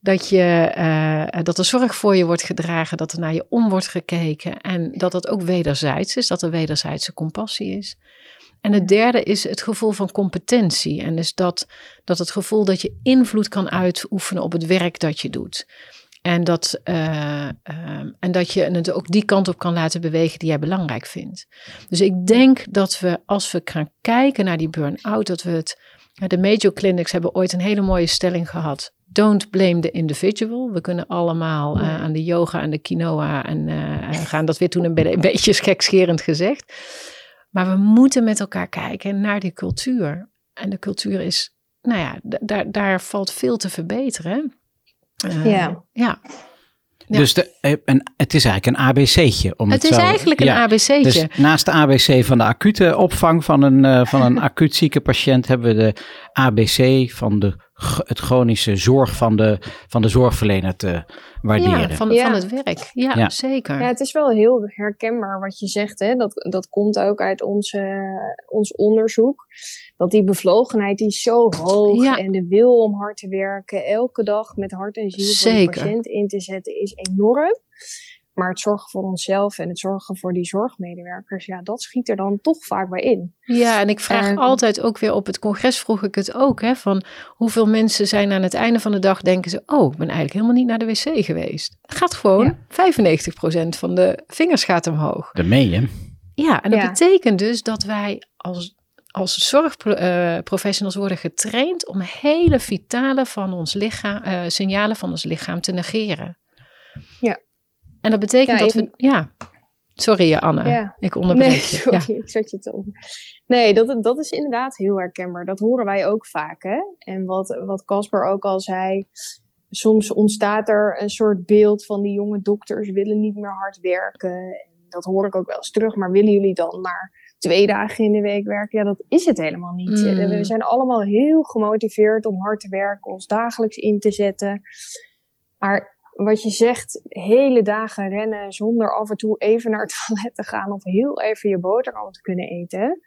Dat, je, dat er zorg voor je wordt gedragen, dat er naar je om wordt gekeken. En dat dat ook wederzijds is, dat er wederzijdse compassie is. En het derde is het gevoel van competentie. En dus dat, dat het gevoel dat je invloed kan uitoefenen op het werk dat je doet. En dat, uh, uh, en dat je het ook die kant op kan laten bewegen die jij belangrijk vindt. Dus ik denk dat we, als we gaan kijken naar die burn-out, dat we het. De Major Clinics hebben ooit een hele mooie stelling gehad. Don't blame the individual. We kunnen allemaal uh, aan de yoga en de quinoa en gaan dat weer toen een, be een beetje gekscherend gezegd. Maar we moeten met elkaar kijken naar die cultuur. En de cultuur is, nou ja, daar, daar valt veel te verbeteren. Uh, ja. ja. Dus de, een, het is eigenlijk een ABC'tje. Om het, het is zo, eigenlijk een ja. ABC'tje. Dus naast de ABC van de acute opvang van een, uh, van een acuut zieke patiënt hebben we de ABC van de, het chronische zorg van de, van de zorgverlener te waarderen. Ja, van, Ja. van het werk. Ja, Ja. zeker. Ja, het is wel heel herkenbaar wat je zegt. Hè? Dat, dat komt ook uit onze, ons onderzoek. Dat die bevlogenheid die is zo hoog. Ja. En de wil om hard te werken, elke dag met hart en ziel voor de patiënt in te zetten, is enorm. Maar het zorgen voor onszelf en het zorgen voor die zorgmedewerkers, ja, dat schiet er dan toch vaak bij in. Ja, en ik vraag En- altijd ook weer op het congres vroeg ik het ook, hè, van hoeveel mensen zijn aan het einde van de dag denken ze, oh, ik ben eigenlijk helemaal niet naar de wc geweest. Gaat gewoon, Ja. 95% van de vingers gaat omhoog. Daarmee, hè? Ja, en dat Ja. betekent dus dat wij als, als zorgprofessionals worden getraind om hele vitale van ons lichaam, eh, signalen van ons lichaam te negeren. En dat betekent Ja, dat even- we, ja, sorry eh, Anne, Ja. ik onderbreek Nee, je. sorry, Ja. ik zet je om. Nee, dat, dat is inderdaad heel herkenbaar. Dat horen wij ook vaak. Hè? En wat wat Casper ook al zei, soms ontstaat er een soort beeld van die jonge dokters willen niet meer hard werken. En dat hoor ik ook wel eens terug. Maar willen jullie dan maar twee dagen in de week werken? Ja, dat is het helemaal niet. Mm. We zijn allemaal heel gemotiveerd om hard te werken, ons dagelijks in te zetten. Maar wat je zegt, hele dagen rennen zonder af en toe even naar het toilet te gaan of heel even je boterham te kunnen eten.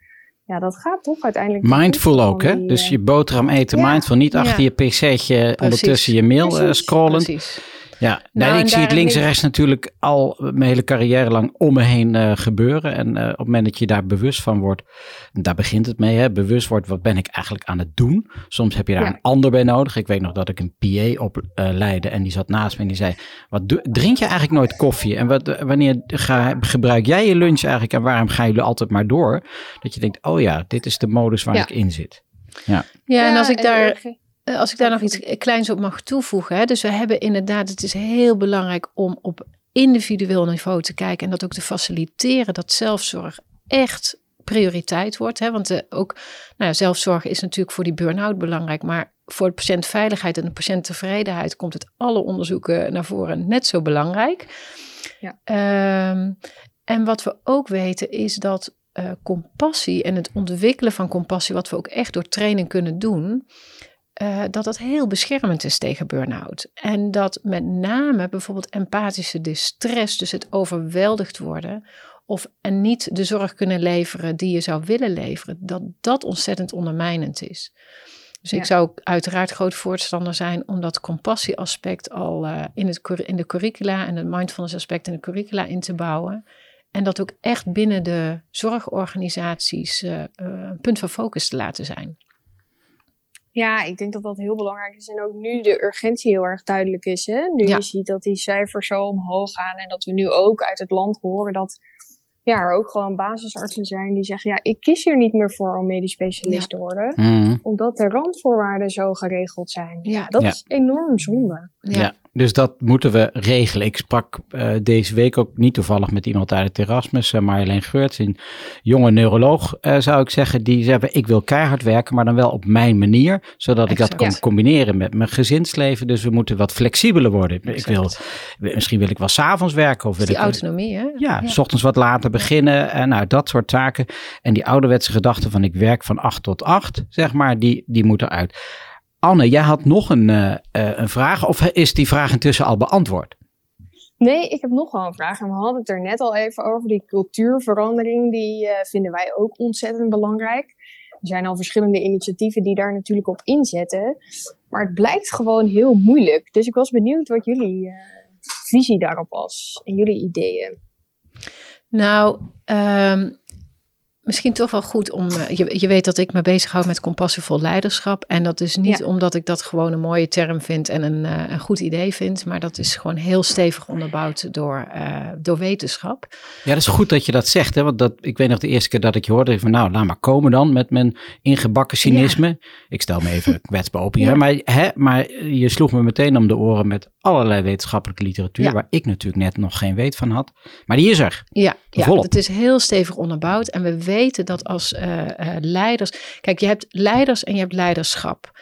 Ja, dat gaat toch uiteindelijk. Mindful ook, hè? die, Dus eh, je boterham eten, Ja. mindful. Niet Ja. achter je pc'tje ondertussen je mail eh, Precies. scrollen. Precies. Ja, nee, Nou, ik zie het links en rechts natuurlijk al mijn hele carrière lang om me heen eh, gebeuren. En eh, op het moment dat je daar bewust van wordt, daar begint het mee, hè, bewust wordt, wat ben ik eigenlijk aan het doen? Soms heb je daar Ja. een ander bij nodig. Ik weet nog dat ik een PA opleidde en die zat naast me en die zei, wat drink je eigenlijk nooit koffie? En wat, wanneer ga, gebruik jij je lunch eigenlijk en waarom gaan jullie altijd maar door? Dat je denkt, oh ja, dit is de modus waar Ja. ik in zit. Ja, en als ik daar Eh, Als ik daar nog iets kleins op mag toevoegen. Hè? Dus we hebben inderdaad, het is heel belangrijk om op individueel niveau te kijken en dat ook te faciliteren dat zelfzorg echt prioriteit wordt. Hè? Want eh, ook nou ja, zelfzorg is natuurlijk voor die burn-out belangrijk, maar voor de patiëntveiligheid en de patiënttevredenheid komt het alle onderzoeken naar voren net zo belangrijk. Ja. Ehm, En wat we ook weten is dat uh, compassie en het ontwikkelen van compassie, wat we ook echt door training kunnen doen, uh, dat dat heel beschermend is tegen burn-out. En dat met name bijvoorbeeld empathische distress, dus het overweldigd worden, of en niet de zorg kunnen leveren die je zou willen leveren, dat dat ontzettend ondermijnend is. Dus ik zou uiteraard groot voorstander zijn om dat compassieaspect al uh, in, het, in de curricula en het mindfulness aspect in de curricula in te bouwen. En dat ook echt binnen de zorgorganisaties uh, een punt van focus te laten zijn. Ja, ik denk dat dat heel belangrijk is. En ook nu de urgentie heel erg duidelijk is. Hè? Nu je ziet dat die cijfers zo omhoog gaan. En dat we nu ook uit het land horen dat ja, er ook gewoon basisartsen zijn die zeggen: Ja, ik kies hier niet meer voor om medisch specialist te worden. Mhm. Omdat de randvoorwaarden zo geregeld zijn. Ja, dat is enorm zonde. ja. Dus dat moeten we regelen. Ik sprak uh, deze week ook niet toevallig met iemand uit het Erasmus, uh, Marjolein Geurts, een jonge neuroloog uh, zou ik zeggen, die zei ik wil keihard werken, maar dan wel op mijn manier, zodat ik dat kan combineren met mijn gezinsleven. Dus we moeten wat flexibeler worden. Ik wil, misschien wil ik wel s'avonds werken. Of wil die ik, autonomie, hè? Ja, ja, s ochtends wat later beginnen en nou, dat soort zaken. En die ouderwetse gedachte van ik werk van acht tot acht, zeg maar, die, die moet eruit. Anne, jij had nog een, uh, een vraag, of is die vraag intussen al beantwoord? Nee, ik heb nog wel een vraag. En we hadden het er net al even over. Die cultuurverandering, die vinden wij ook ontzettend belangrijk. Er zijn al verschillende initiatieven die daar natuurlijk op inzetten. Maar het blijkt gewoon heel moeilijk. Dus ik was benieuwd wat jullie visie daarop was en jullie ideeën. Nou, um, misschien toch wel goed om. Eh, je, je weet dat ik me bezighoud met compassievol leiderschap. En dat is niet omdat ik dat gewoon een mooie term vind en een, uh, een goed idee vind. Maar dat is gewoon heel stevig onderbouwd door, uh, door wetenschap. Ja, dat is goed dat je dat zegt. Hè? Want dat, ik weet nog de eerste keer dat ik je hoorde. Van nou, laat maar komen dan met mijn ingebakken cynisme. Ik stel me even kwetsbaar op hier. Maar, hè, maar je sloeg me meteen om de oren met allerlei wetenschappelijke literatuur. Waar ik natuurlijk net nog geen weet van had. Maar die is er. Ja, ja het is heel stevig onderbouwd. En we weten dat als uh, uh, leiders. Kijk, je hebt leiders en je hebt leiderschap.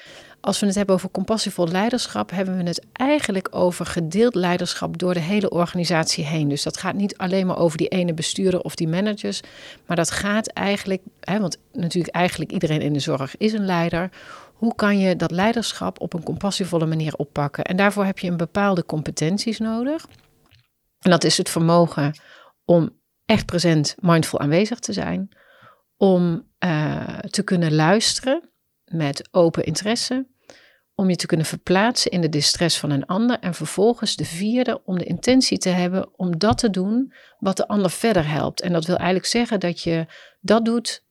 Als we het hebben over compassievol leiderschap, hebben we het eigenlijk over gedeeld leiderschap door de hele organisatie heen. Dus dat gaat niet alleen maar over die ene bestuurder of die managers, maar dat gaat eigenlijk, hè, want natuurlijk eigenlijk iedereen in de zorg is een leider. Hoe kan je dat leiderschap op een compassievolle manier oppakken? En daarvoor heb je een bepaalde competenties nodig. En dat is het vermogen om echt present, mindful aanwezig te zijn om uh, te kunnen luisteren met open interesse, om je te kunnen verplaatsen in de distress van een ander en vervolgens de vierde om de intentie te hebben om dat te doen wat de ander verder helpt. En dat wil eigenlijk zeggen dat je dat doet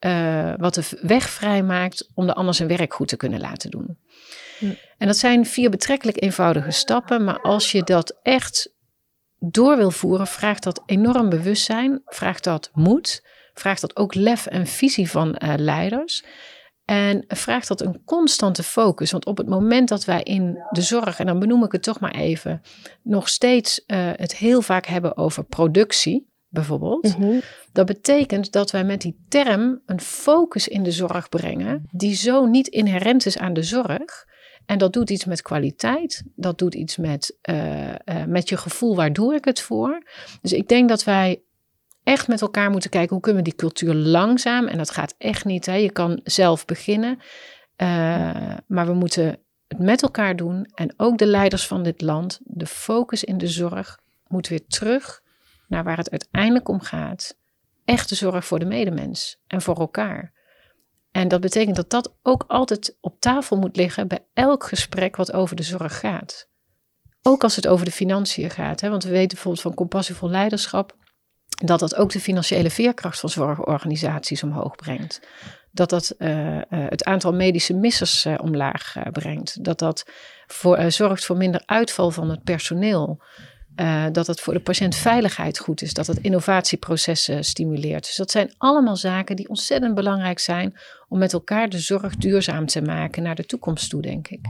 uh, wat de weg vrijmaakt om de ander zijn werk goed te kunnen laten doen. Hm. En dat zijn vier betrekkelijk eenvoudige stappen, maar als je dat echt door wil voeren, vraagt dat enorm bewustzijn, vraagt dat moed vraagt dat ook lef en visie van uh, leiders. En vraagt dat een constante focus. Want op het moment dat wij in de zorg, en dan benoem ik het toch maar even, nog steeds uh, het heel vaak hebben over productie, bijvoorbeeld. Mm Dat betekent dat wij met die term een focus in de zorg brengen, die zo niet inherent is aan de zorg. En dat doet iets met kwaliteit. Dat doet iets met, uh, uh, met je gevoel, waar doe ik het voor? Dus ik denk dat wij echt met elkaar moeten kijken hoe kunnen we die cultuur langzaam, en dat gaat echt niet, hè, je kan zelf beginnen, uh, maar we moeten het met elkaar doen en ook de leiders van dit land, de focus in de zorg moet weer terug naar waar het uiteindelijk om gaat. Echte zorg voor de medemens en voor elkaar. En dat betekent dat dat ook altijd op tafel moet liggen bij elk gesprek wat over de zorg gaat. Ook als het over de financiën gaat. Hè? Want we weten bijvoorbeeld van compassievol leiderschap dat dat ook de financiële veerkracht van zorgorganisaties omhoog brengt. Dat dat uh, uh, het aantal medische missers uh, omlaag brengt. Dat dat voor, zorgt voor minder uitval van het personeel. dat het voor de patiëntveiligheid goed is. Dat het innovatieprocessen stimuleert. Dus dat zijn allemaal zaken die ontzettend belangrijk zijn om met elkaar de zorg duurzaam te maken naar de toekomst toe, denk ik.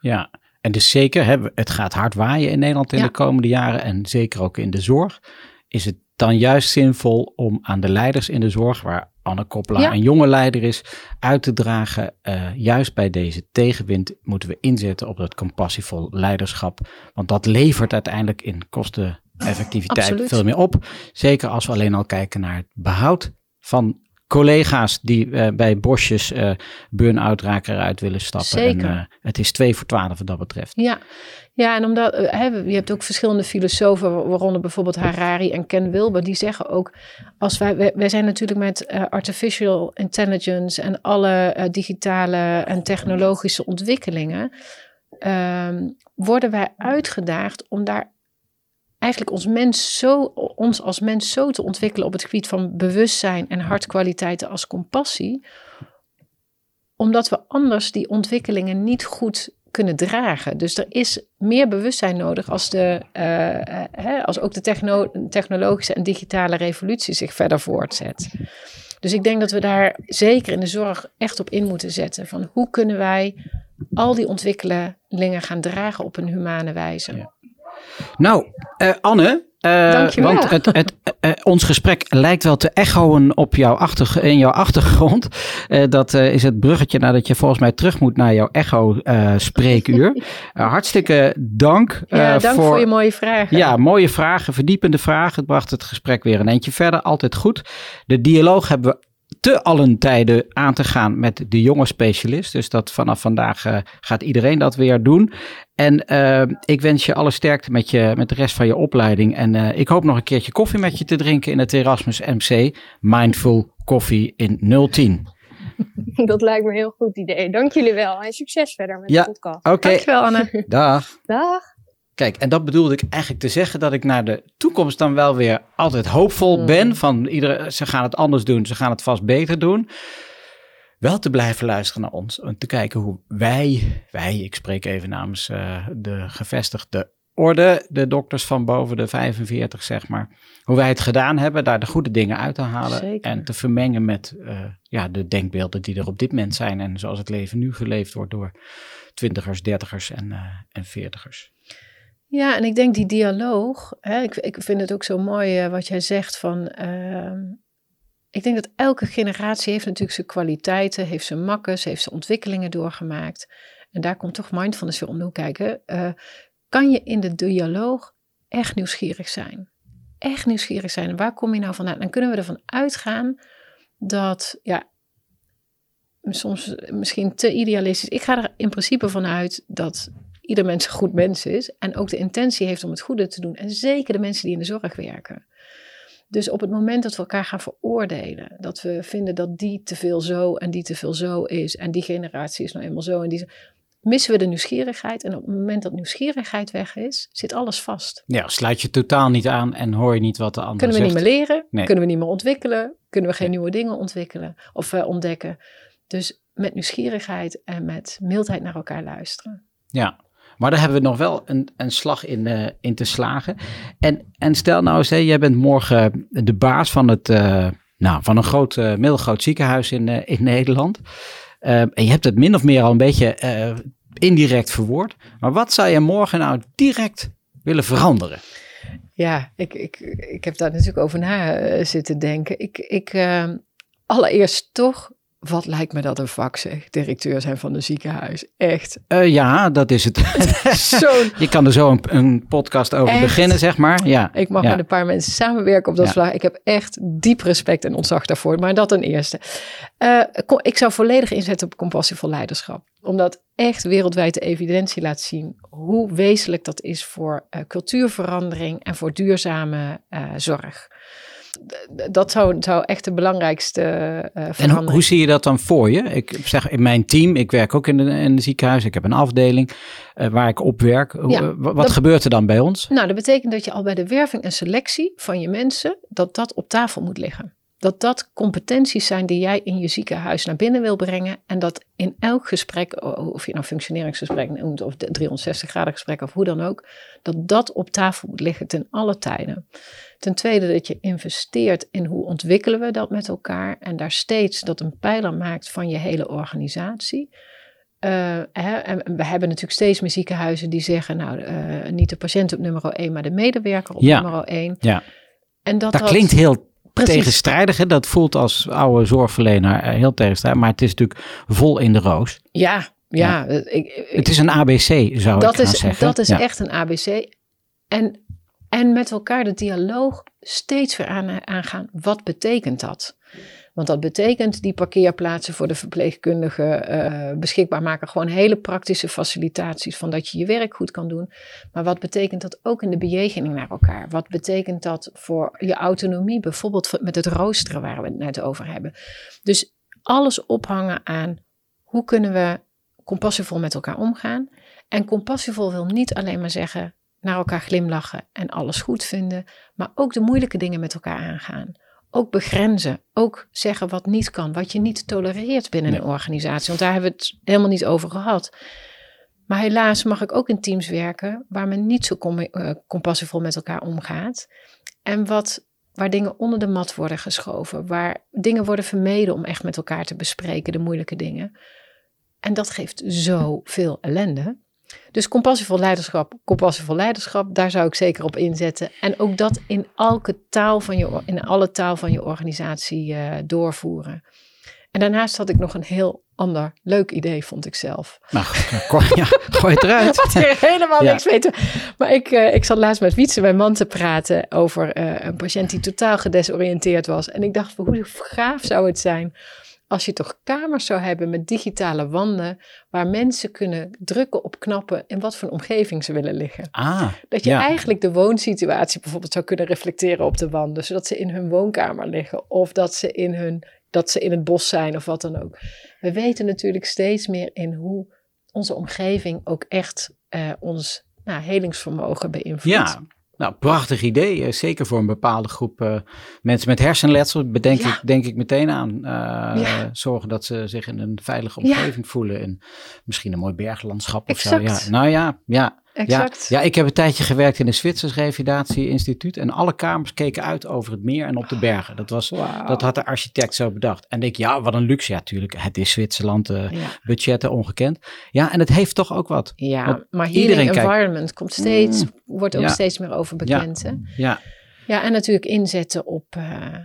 Ja, en dus zeker, hè, het gaat hard waaien in Nederland in ja. de komende jaren. En zeker ook in de zorg. Is het dan juist zinvol om aan de leiders in de zorg, waar Anne Koppelaar een jonge leider is, uit te dragen. Uh, juist bij deze tegenwind moeten we inzetten op dat compassievol leiderschap. Want dat levert uiteindelijk in kosten effectiviteit Absoluut. veel meer op. Zeker als we alleen al kijken naar het behoud van collega's die eh, bij bosjes eh burn-out raken eruit willen stappen. Zeker. En, eh, het is twee voor twaalf wat dat betreft. Ja, ja en omdat eh, hè, je hebt ook verschillende filosofen, wa- waaronder bijvoorbeeld Harari en Ken Wilber, die zeggen ook: als wij, wij, wij zijn natuurlijk met eh, artificial intelligence en alle eh, digitale en technologische ontwikkelingen, ehm, worden wij uitgedaagd om daar eigenlijk ons, mens zo, ons als mens zo te ontwikkelen op het gebied van bewustzijn en hartkwaliteiten als compassie, omdat we anders die ontwikkelingen niet goed kunnen dragen. Dus er is meer bewustzijn nodig als, de, eh, eh, hè, als ook de techno- technologische en digitale revolutie zich verder voortzet. Dus ik denk dat we daar zeker in de zorg echt op in moeten zetten. Van hoe kunnen wij al die ontwikkelingen gaan dragen op een humane wijze. Nou, eh, Anne. Eh, Dankjewel. Want het, het, eh, ons gesprek lijkt wel te echoen op jouw achter, in jouw achtergrond. Eh, dat eh, is het bruggetje nadat je volgens mij terug moet naar jouw echo-spreekuur. hartstikke dank. Ja, eh, dank voor, je mooie vragen. Ja, mooie vragen, verdiepende vragen. Het bracht het gesprek weer een eentje verder. Altijd goed. De dialoog hebben we te allen tijden aan te gaan met de jonge specialist. Dus dat vanaf vandaag eh, gaat iedereen dat weer doen. En eh, ik wens je alle sterkte met, je, met de rest van je opleiding. En eh, ik hoop nog een keertje koffie met je te drinken in het Erasmus MC. Mindful Coffee in 010. Dat lijkt me een heel goed idee. Dank jullie wel en succes verder met Ja. de podcast. Oké, Dankjewel Anne. dag. Dag. Kijk, en dat bedoelde ik eigenlijk te zeggen dat ik naar de toekomst dan wel weer altijd hoopvol Mm. ben. Van iedere, ze gaan het anders doen, ze gaan het vast beter doen. Wel te blijven luisteren naar ons en te kijken hoe wij, wij, ik spreek even namens eh, de gevestigde orde, de dokters van boven de 45 zeg maar, hoe wij het gedaan hebben, daar de goede dingen uit te halen Zeker. en te vermengen met eh, ja, de denkbeelden die er op dit moment zijn en zoals het leven nu geleefd wordt door twintigers, dertigers en, eh en veertigers. Ja, en ik denk die dialoog, hè, ik, ik vind het ook zo mooi eh, wat jij zegt van, ehm, ik denk dat elke generatie heeft natuurlijk zijn kwaliteiten, heeft zijn makkers, heeft zijn ontwikkelingen doorgemaakt. En daar komt toch mindfulness weer om de hoek kijken. Eh, kan je in de dialoog echt nieuwsgierig zijn? Echt nieuwsgierig zijn. En waar kom je nou vandaan? Dan kunnen we ervan uitgaan dat, ja, soms misschien te idealistisch. Ik ga er in principe vanuit dat ieder mens een goed mens is en ook de intentie heeft om het goede te doen. En zeker de mensen die in de zorg werken. Dus op het moment dat we elkaar gaan veroordelen, dat we vinden dat die te veel zo en die te veel zo is en die generatie is nou eenmaal zo en die missen we de nieuwsgierigheid. En op het moment dat nieuwsgierigheid weg is, zit alles vast. Ja, sluit je totaal niet aan en hoor je niet wat de ander Kunnen we zegt. niet meer leren, Nee. kunnen we niet meer ontwikkelen, kunnen we geen Nee. nieuwe dingen ontwikkelen of eh, ontdekken. Dus met nieuwsgierigheid en met mildheid naar elkaar luisteren. Ja, maar daar hebben we nog wel een, een slag in, eh, in te slagen. En, en stel nou eens, jij bent morgen de baas van, het, eh, nou, van een groot, eh, middelgroot ziekenhuis in, in Nederland. En je hebt het min of meer al een beetje indirect verwoord. Maar wat zou je morgen nou direct willen veranderen? Ja, ik, ik, ik heb daar natuurlijk over na zitten denken. Ik, ik, allereerst toch, wat lijkt me dat een vak zeg, directeur zijn van een ziekenhuis. Echt. Eh, ja, dat is het. Je kan er zo een, een podcast over Echt? beginnen, zeg maar. Ja, ik mag ja. met een paar mensen samenwerken op dat Ja. vlak. Ik heb echt diep respect en ontzag daarvoor, maar dat ten eerste. Eh, ik zou volledig inzetten op compassievol leiderschap. Omdat echt wereldwijd de evidentie laat zien hoe wezenlijk dat is voor eh, cultuurverandering en voor duurzame zorg. Dat zou, zou echt de belangrijkste eh En hoe, zie je dat dan voor je? Ik zeg in mijn team, ik werk ook in een in een ziekenhuis, ik heb een afdeling eh, waar ik op werk. Ja, eh, wa- wat dat- gebeurt er dan bij ons? Nou, dat betekent dat je al bij de werving en selectie van je mensen, dat dat op tafel moet liggen. Dat dat competenties zijn die jij in je ziekenhuis naar binnen wil brengen. En dat in elk gesprek, of je nou functioneringsgesprek noemt of de 360 graden gesprek of hoe dan ook, dat dat op tafel moet liggen ten alle tijden. Ten tweede dat je investeert in hoe ontwikkelen we dat met elkaar en daar steeds dat een pijler maakt van je hele organisatie. Eh, hè, en we hebben natuurlijk steeds meer ziekenhuizen die zeggen, nou, eh, niet de patiënt op nummer 1, maar de medewerker op Ja. nummer 1. Ja. En dat, Dat klinkt heel precies. tegenstrijdig. Hè? Dat voelt als oude zorgverlener eh, heel tegenstrijdig. Maar het is natuurlijk vol in de roos. Ja, ja. Ik, ik- Het is een ABC, zou dat ik gaan is, zeggen. dat is Ja. echt een ABC. En En met elkaar de dialoog steeds weer aan, aangaan. Wat betekent dat? Want dat betekent die parkeerplaatsen voor de verpleegkundigen uh, beschikbaar maken. Gewoon hele praktische facilitaties van dat je je werk goed kan doen. Maar wat betekent dat ook in de bejegening naar elkaar? Wat betekent dat voor je autonomie, bijvoorbeeld met het roosteren waar we het net over hebben? Dus alles ophangen aan hoe kunnen we compassievol met elkaar omgaan. En compassievol wil niet alleen maar zeggen naar elkaar glimlachen en alles goed vinden, maar ook de moeilijke dingen met elkaar aangaan. Ook begrenzen, ook zeggen wat niet kan, wat je niet tolereert binnen een organisatie. Want daar hebben we het helemaal niet over gehad. Maar helaas mag ik ook in teams werken waar men niet zo uh, compassievol met elkaar omgaat. En wat, waar dingen onder de mat worden geschoven, waar dingen worden vermeden om echt met elkaar te bespreken, de moeilijke dingen. En dat geeft zoveel ellende. Dus compassievol leiderschap, compassievol leiderschap, daar zou ik zeker op inzetten. En ook dat in, elke taal van je, in alle taal van je organisatie uh, doorvoeren. En daarnaast had ik nog een heel ander leuk idee, vond ik zelf. Nou, ja, gooi het eruit. Wat helemaal niks weten. Maar ik, uh, ik zat laatst met Wietse, mijn man, te praten over uh, een patiënt die totaal gedesoriënteerd was. En ik dacht, hoe gaaf zou het zijn als je toch kamers zou hebben met digitale wanden, waar mensen kunnen drukken op knappen in wat voor omgeving ze willen liggen. Ah, dat je eigenlijk de woonsituatie bijvoorbeeld zou kunnen reflecteren op de wanden, zodat ze in hun woonkamer liggen of dat ze in, hun, dat ze in het bos zijn of wat dan ook. We weten natuurlijk steeds meer in hoe onze omgeving ook echt uh, ons nou, helingsvermogen beïnvloedt. Ja, nou, prachtig idee. Eh, zeker voor een bepaalde groep uh, mensen met hersenletsel. Bedenk ik, denk ik meteen aan. Uh, Zorgen dat ze zich in een veilige omgeving voelen. En misschien een mooi berglandschap of exact. zo. Ja, nou ja, ja. Exact. Ja, ja, ik heb een tijdje gewerkt in een Zwitsers Revalidatieinstituut. En alle kamers keken uit over het meer en op de bergen. Dat, was, wow. dat had de architect zo bedacht. En ik, ja, wat een luxe. Ja, natuurlijk. Het is Zwitserland, uh, ja. budgetten ongekend. Ja, en het heeft toch ook wat. Ja, Want maar healing environment kijkt, komt steeds, mm, wordt ook ja. steeds meer over bekend. Ja, ja. ja, en natuurlijk inzetten op... Uh,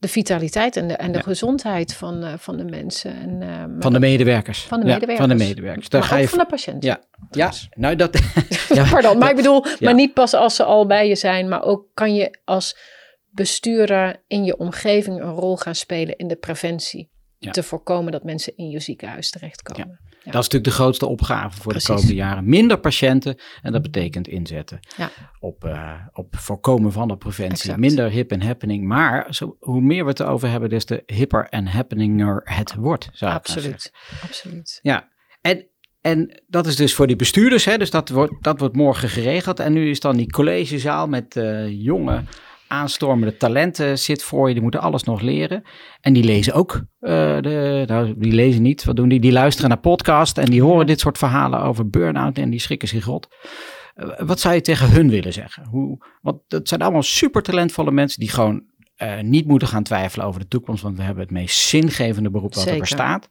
de vitaliteit en de, en de ja. gezondheid van, uh, van de mensen. En, uh, van de medewerkers. Van de medewerkers. Ja, van de medewerkers. Daar maar ga je van de patiënt. Ja, ja. nou dat... ja. Pardon, maar ik bedoel, maar niet pas als ze al bij je zijn, maar ook kan je als bestuurder in je omgeving een rol gaan spelen in de preventie. Te voorkomen dat mensen in je ziekenhuis terechtkomen. Dat is natuurlijk de grootste opgave voor Precies. de komende jaren. Minder patiënten en dat betekent inzetten op, uh, op voorkomen van de preventie. Exact. Minder hip en happening. Maar zo, hoe meer we het erover hebben, des te hipper en happeninger het wordt. Zou Absoluut. Absoluut. Ja, en, en dat is dus voor die bestuurders. Hè, dus dat wordt, dat wordt morgen geregeld. En nu is dan die collegezaal met uh, jonge aanstormende talenten zit voor je. Die moeten alles nog leren. En die lezen ook. Uh, de, nou, die lezen niet. Wat doen die? Die luisteren naar podcast. En die horen dit soort verhalen over burn-out. En die schrikken zich rot. Uh, wat zou je tegen hun willen zeggen? Hoe, want dat zijn allemaal super talentvolle mensen. Die gewoon uh, niet moeten gaan twijfelen over de toekomst. Want we hebben het meest zingevende beroep wat er bestaat.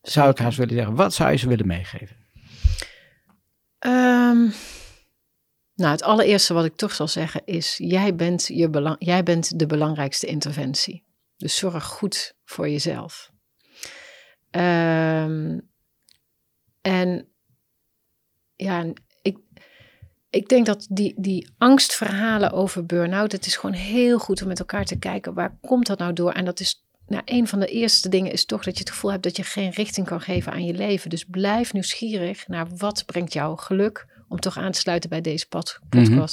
Zou ik haast willen zeggen. Wat zou je ze willen meegeven? Um... Nou, het allereerste wat ik toch zal zeggen is: jij bent, je belang, jij bent de belangrijkste interventie. Dus zorg goed voor jezelf. Um, en ja, ik, ik denk dat die, die angstverhalen over burn-out, het is gewoon heel goed om met elkaar te kijken waar komt dat nou door? En dat is nou, een van de eerste dingen is toch dat je het gevoel hebt dat je geen richting kan geven aan je leven. Dus blijf nieuwsgierig naar wat brengt jou geluk, om toch aan te sluiten bij deze podcast. Mm-hmm.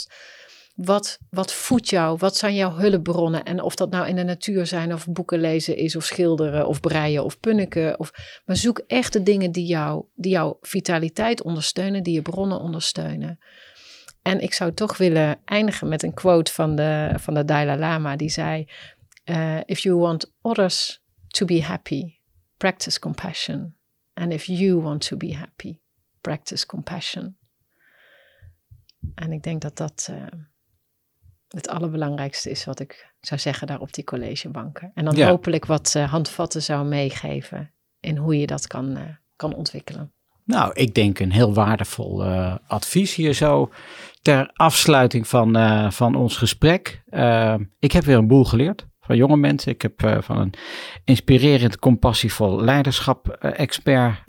Wat, wat voedt jou? Wat zijn jouw hulpbronnen? En of dat nou in de natuur zijn, of boeken lezen is, of schilderen, of breien, of punniken. Of, maar zoek echt de dingen die, jou, die jouw vitaliteit ondersteunen, die je bronnen ondersteunen. En ik zou toch willen eindigen met een quote van de, van de Dalai Lama, die zei: uh, If you want others to be happy, practice compassion. And if you want to be happy, practice compassion. En ik denk dat dat uh, het allerbelangrijkste is wat ik zou zeggen daar op die collegebanken. En dan ja. hopelijk wat uh, handvatten zou meegeven in hoe je dat kan, uh, kan ontwikkelen. Nou, ik denk een heel waardevol advies hier zo ter afsluiting van, van ons gesprek. ik heb weer een boel geleerd van jonge mensen. Ik heb van een inspirerend, compassievol leiderschap-expert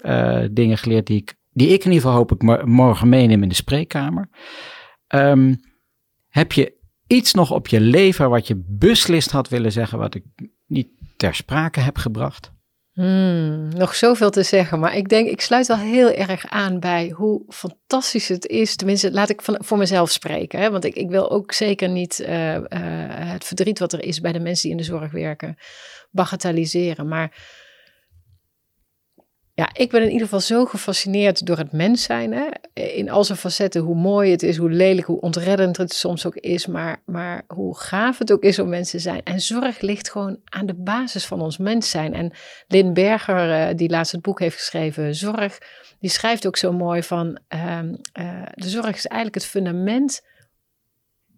dingen geleerd die ik, die ik in ieder geval hoop ik morgen meeneem in de spreekkamer. Um, Heb je iets nog op je lever wat je beslist had willen zeggen, wat ik niet ter sprake heb gebracht? Hmm, nog zoveel te zeggen, maar ik denk, ik sluit wel heel erg aan bij hoe fantastisch het is. Tenminste, laat ik voor mezelf spreken, hè? want ik, ik wil ook zeker niet uh, uh, het verdriet wat er is bij de mensen die in de zorg werken bagatelliseren. Maar ja, ik ben in ieder geval zo gefascineerd door het mens zijn. Hè? In al zijn facetten, hoe mooi het is, hoe lelijk, hoe ontreddend het soms ook is. Maar, maar hoe gaaf het ook is om mensen te zijn. En zorg ligt gewoon aan de basis van ons mens zijn. En Lynn Berger, uh, die laatst het boek heeft geschreven, Zorg, die schrijft ook zo mooi van... Uh, uh, de zorg is eigenlijk het fundament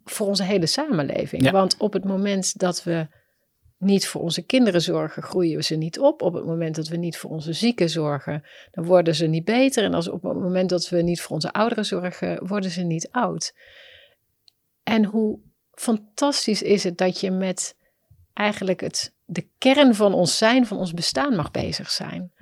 voor onze hele samenleving. Ja. Want op het moment dat we niet voor onze kinderen zorgen, groeien we ze niet op. Op het moment dat we niet voor onze zieken zorgen, dan worden ze niet beter. En als op het moment dat we niet voor onze ouderen zorgen, worden ze niet oud. En hoe fantastisch is het dat je met eigenlijk het, de kern van ons zijn, van ons bestaan mag bezig zijn.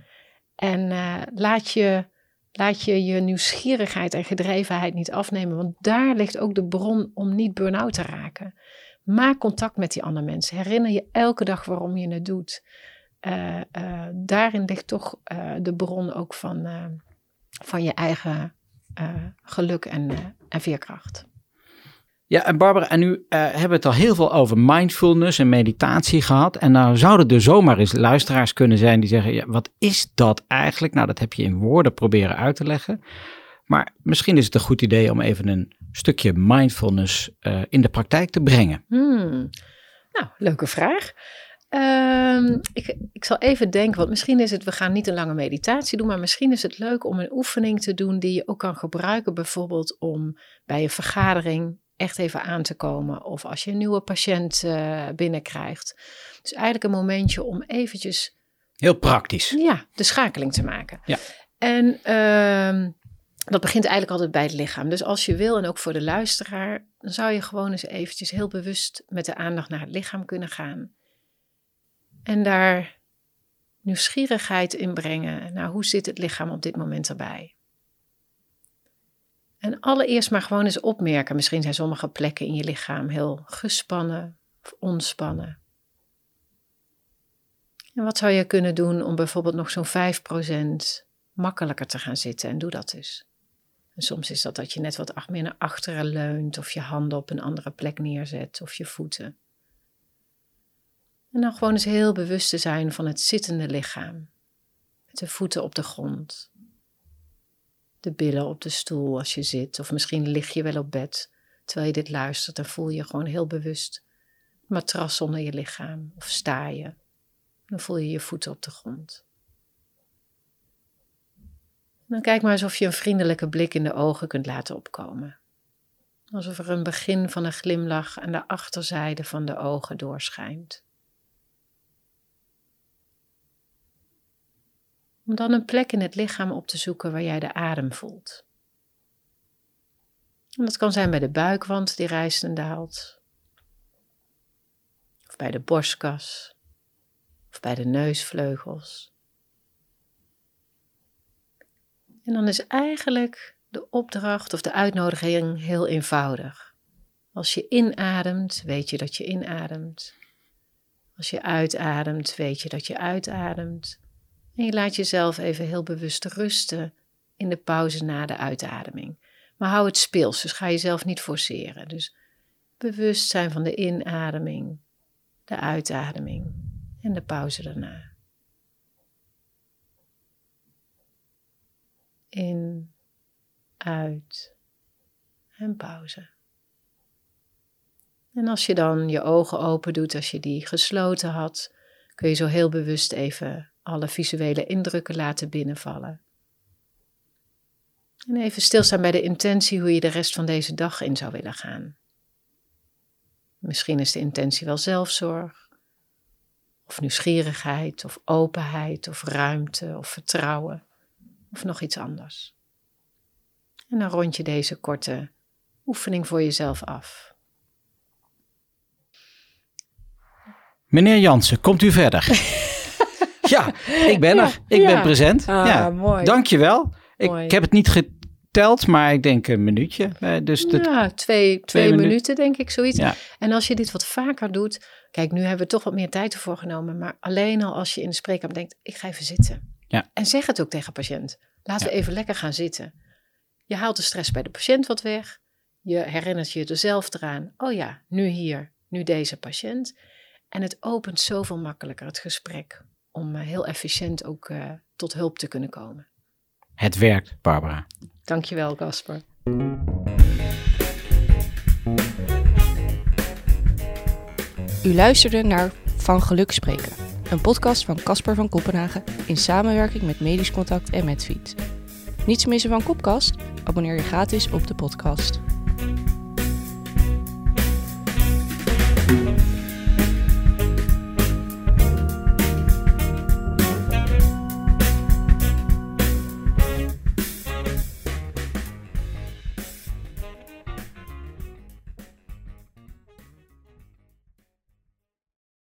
En uh, laat, je, laat je je nieuwsgierigheid en gedrevenheid niet afnemen, want daar ligt ook de bron om niet burn-out te raken. Maak contact met die andere mensen. Herinner je elke dag waarom je het doet. Uh, uh, daarin ligt toch uh, de bron ook van, van je eigen geluk en, en veerkracht. Ja, en Barbara, en nu hebben we het al heel veel over mindfulness en meditatie gehad. En nou zouden er zomaar eens luisteraars kunnen zijn die zeggen, ja, wat is dat eigenlijk? Nou, dat heb je in woorden proberen uit te leggen. Maar misschien is het een goed idee om even een stukje mindfulness uh, in de praktijk te brengen. Hmm. Nou, leuke vraag. Um, ik, ik zal even denken, want misschien is het, we gaan niet een lange meditatie doen, maar misschien is het leuk om een oefening te doen die je ook kan gebruiken, bijvoorbeeld om bij een vergadering echt even aan te komen of als je een nieuwe patiënt uh, binnenkrijgt. Dus eigenlijk een momentje om eventjes... Heel praktisch. Ja, de schakeling te maken. Ja. En uh, dat begint eigenlijk altijd bij het lichaam. Dus als je wil, en ook voor de luisteraar, dan zou je gewoon eens eventjes heel bewust met de aandacht naar het lichaam kunnen gaan. En daar nieuwsgierigheid in brengen. Nou, hoe zit het lichaam op dit moment erbij? En allereerst maar gewoon eens opmerken. Misschien zijn sommige plekken in je lichaam heel gespannen of ontspannen. En wat zou je kunnen doen om bijvoorbeeld nog zo'n 5% makkelijker te gaan zitten? En doe dat dus. En soms is dat dat je net wat meer naar achteren leunt of je handen op een andere plek neerzet of je voeten. En dan gewoon eens heel bewust te zijn van het zittende lichaam. Met de voeten op de grond. De billen op de stoel als je zit. Of misschien lig je wel op bed terwijl je dit luistert. Dan voel je gewoon heel bewust matras onder je lichaam. Of sta je. Dan voel je je voeten op de grond. Dan kijk maar alsof je een vriendelijke blik in de ogen kunt laten opkomen. Alsof er een begin van een glimlach aan de achterzijde van de ogen doorschijnt. Om dan een plek in het lichaam op te zoeken waar jij de adem voelt. En dat kan zijn bij de buikwand die rijst en daalt, of bij de borstkas, of bij de neusvleugels. En dan is eigenlijk de opdracht of de uitnodiging heel eenvoudig. Als je inademt, weet je dat je inademt. Als je uitademt, weet je dat je uitademt. En je laat jezelf even heel bewust rusten in de pauze na de uitademing. Maar hou het speels, dus ga jezelf niet forceren. Dus bewust zijn van de inademing, de uitademing en de pauze daarna. In, uit en pauze. En als je dan je ogen open doet, als je die gesloten had, kun je zo heel bewust even alle visuele indrukken laten binnenvallen. En even stilstaan bij de intentie hoe je de rest van deze dag in zou willen gaan. Misschien is de intentie wel zelfzorg, of nieuwsgierigheid, of openheid, of ruimte, of vertrouwen of nog iets anders. En dan rond je deze korte oefening voor jezelf af. Meneer Jansen, komt u verder? ja, ik ben er. Ik ben present. Ah, ja. mooi. Dankjewel. Ik, Mooi. ik heb het niet geteld, maar ik denk een minuutje. Eh, Dus de, Ja, twee, twee, minu- minuten denk ik, zoiets. Ja. En als je dit wat vaker doet, kijk, nu hebben we toch wat meer tijd ervoor genomen, maar alleen al als je in de spreekkamer denkt, ik ga even zitten. Ja. En zeg het ook tegen patiënt. Laten we even lekker gaan zitten. Je haalt de stress bij de patiënt wat weg. Je herinnert je er zelf eraan. Oh ja, nu hier, nu deze patiënt. En het opent zoveel makkelijker het gesprek om eh, heel efficiënt ook eh, tot hulp te kunnen komen. het werkt, Barbara. Dankjewel, Casper. U luisterde naar Van Geluk Spreken, een podcast van Casper van Kopenhagen in samenwerking met Medisch Contact en Medfeed. Niets missen van Kopkast? Abonneer je gratis op de podcast.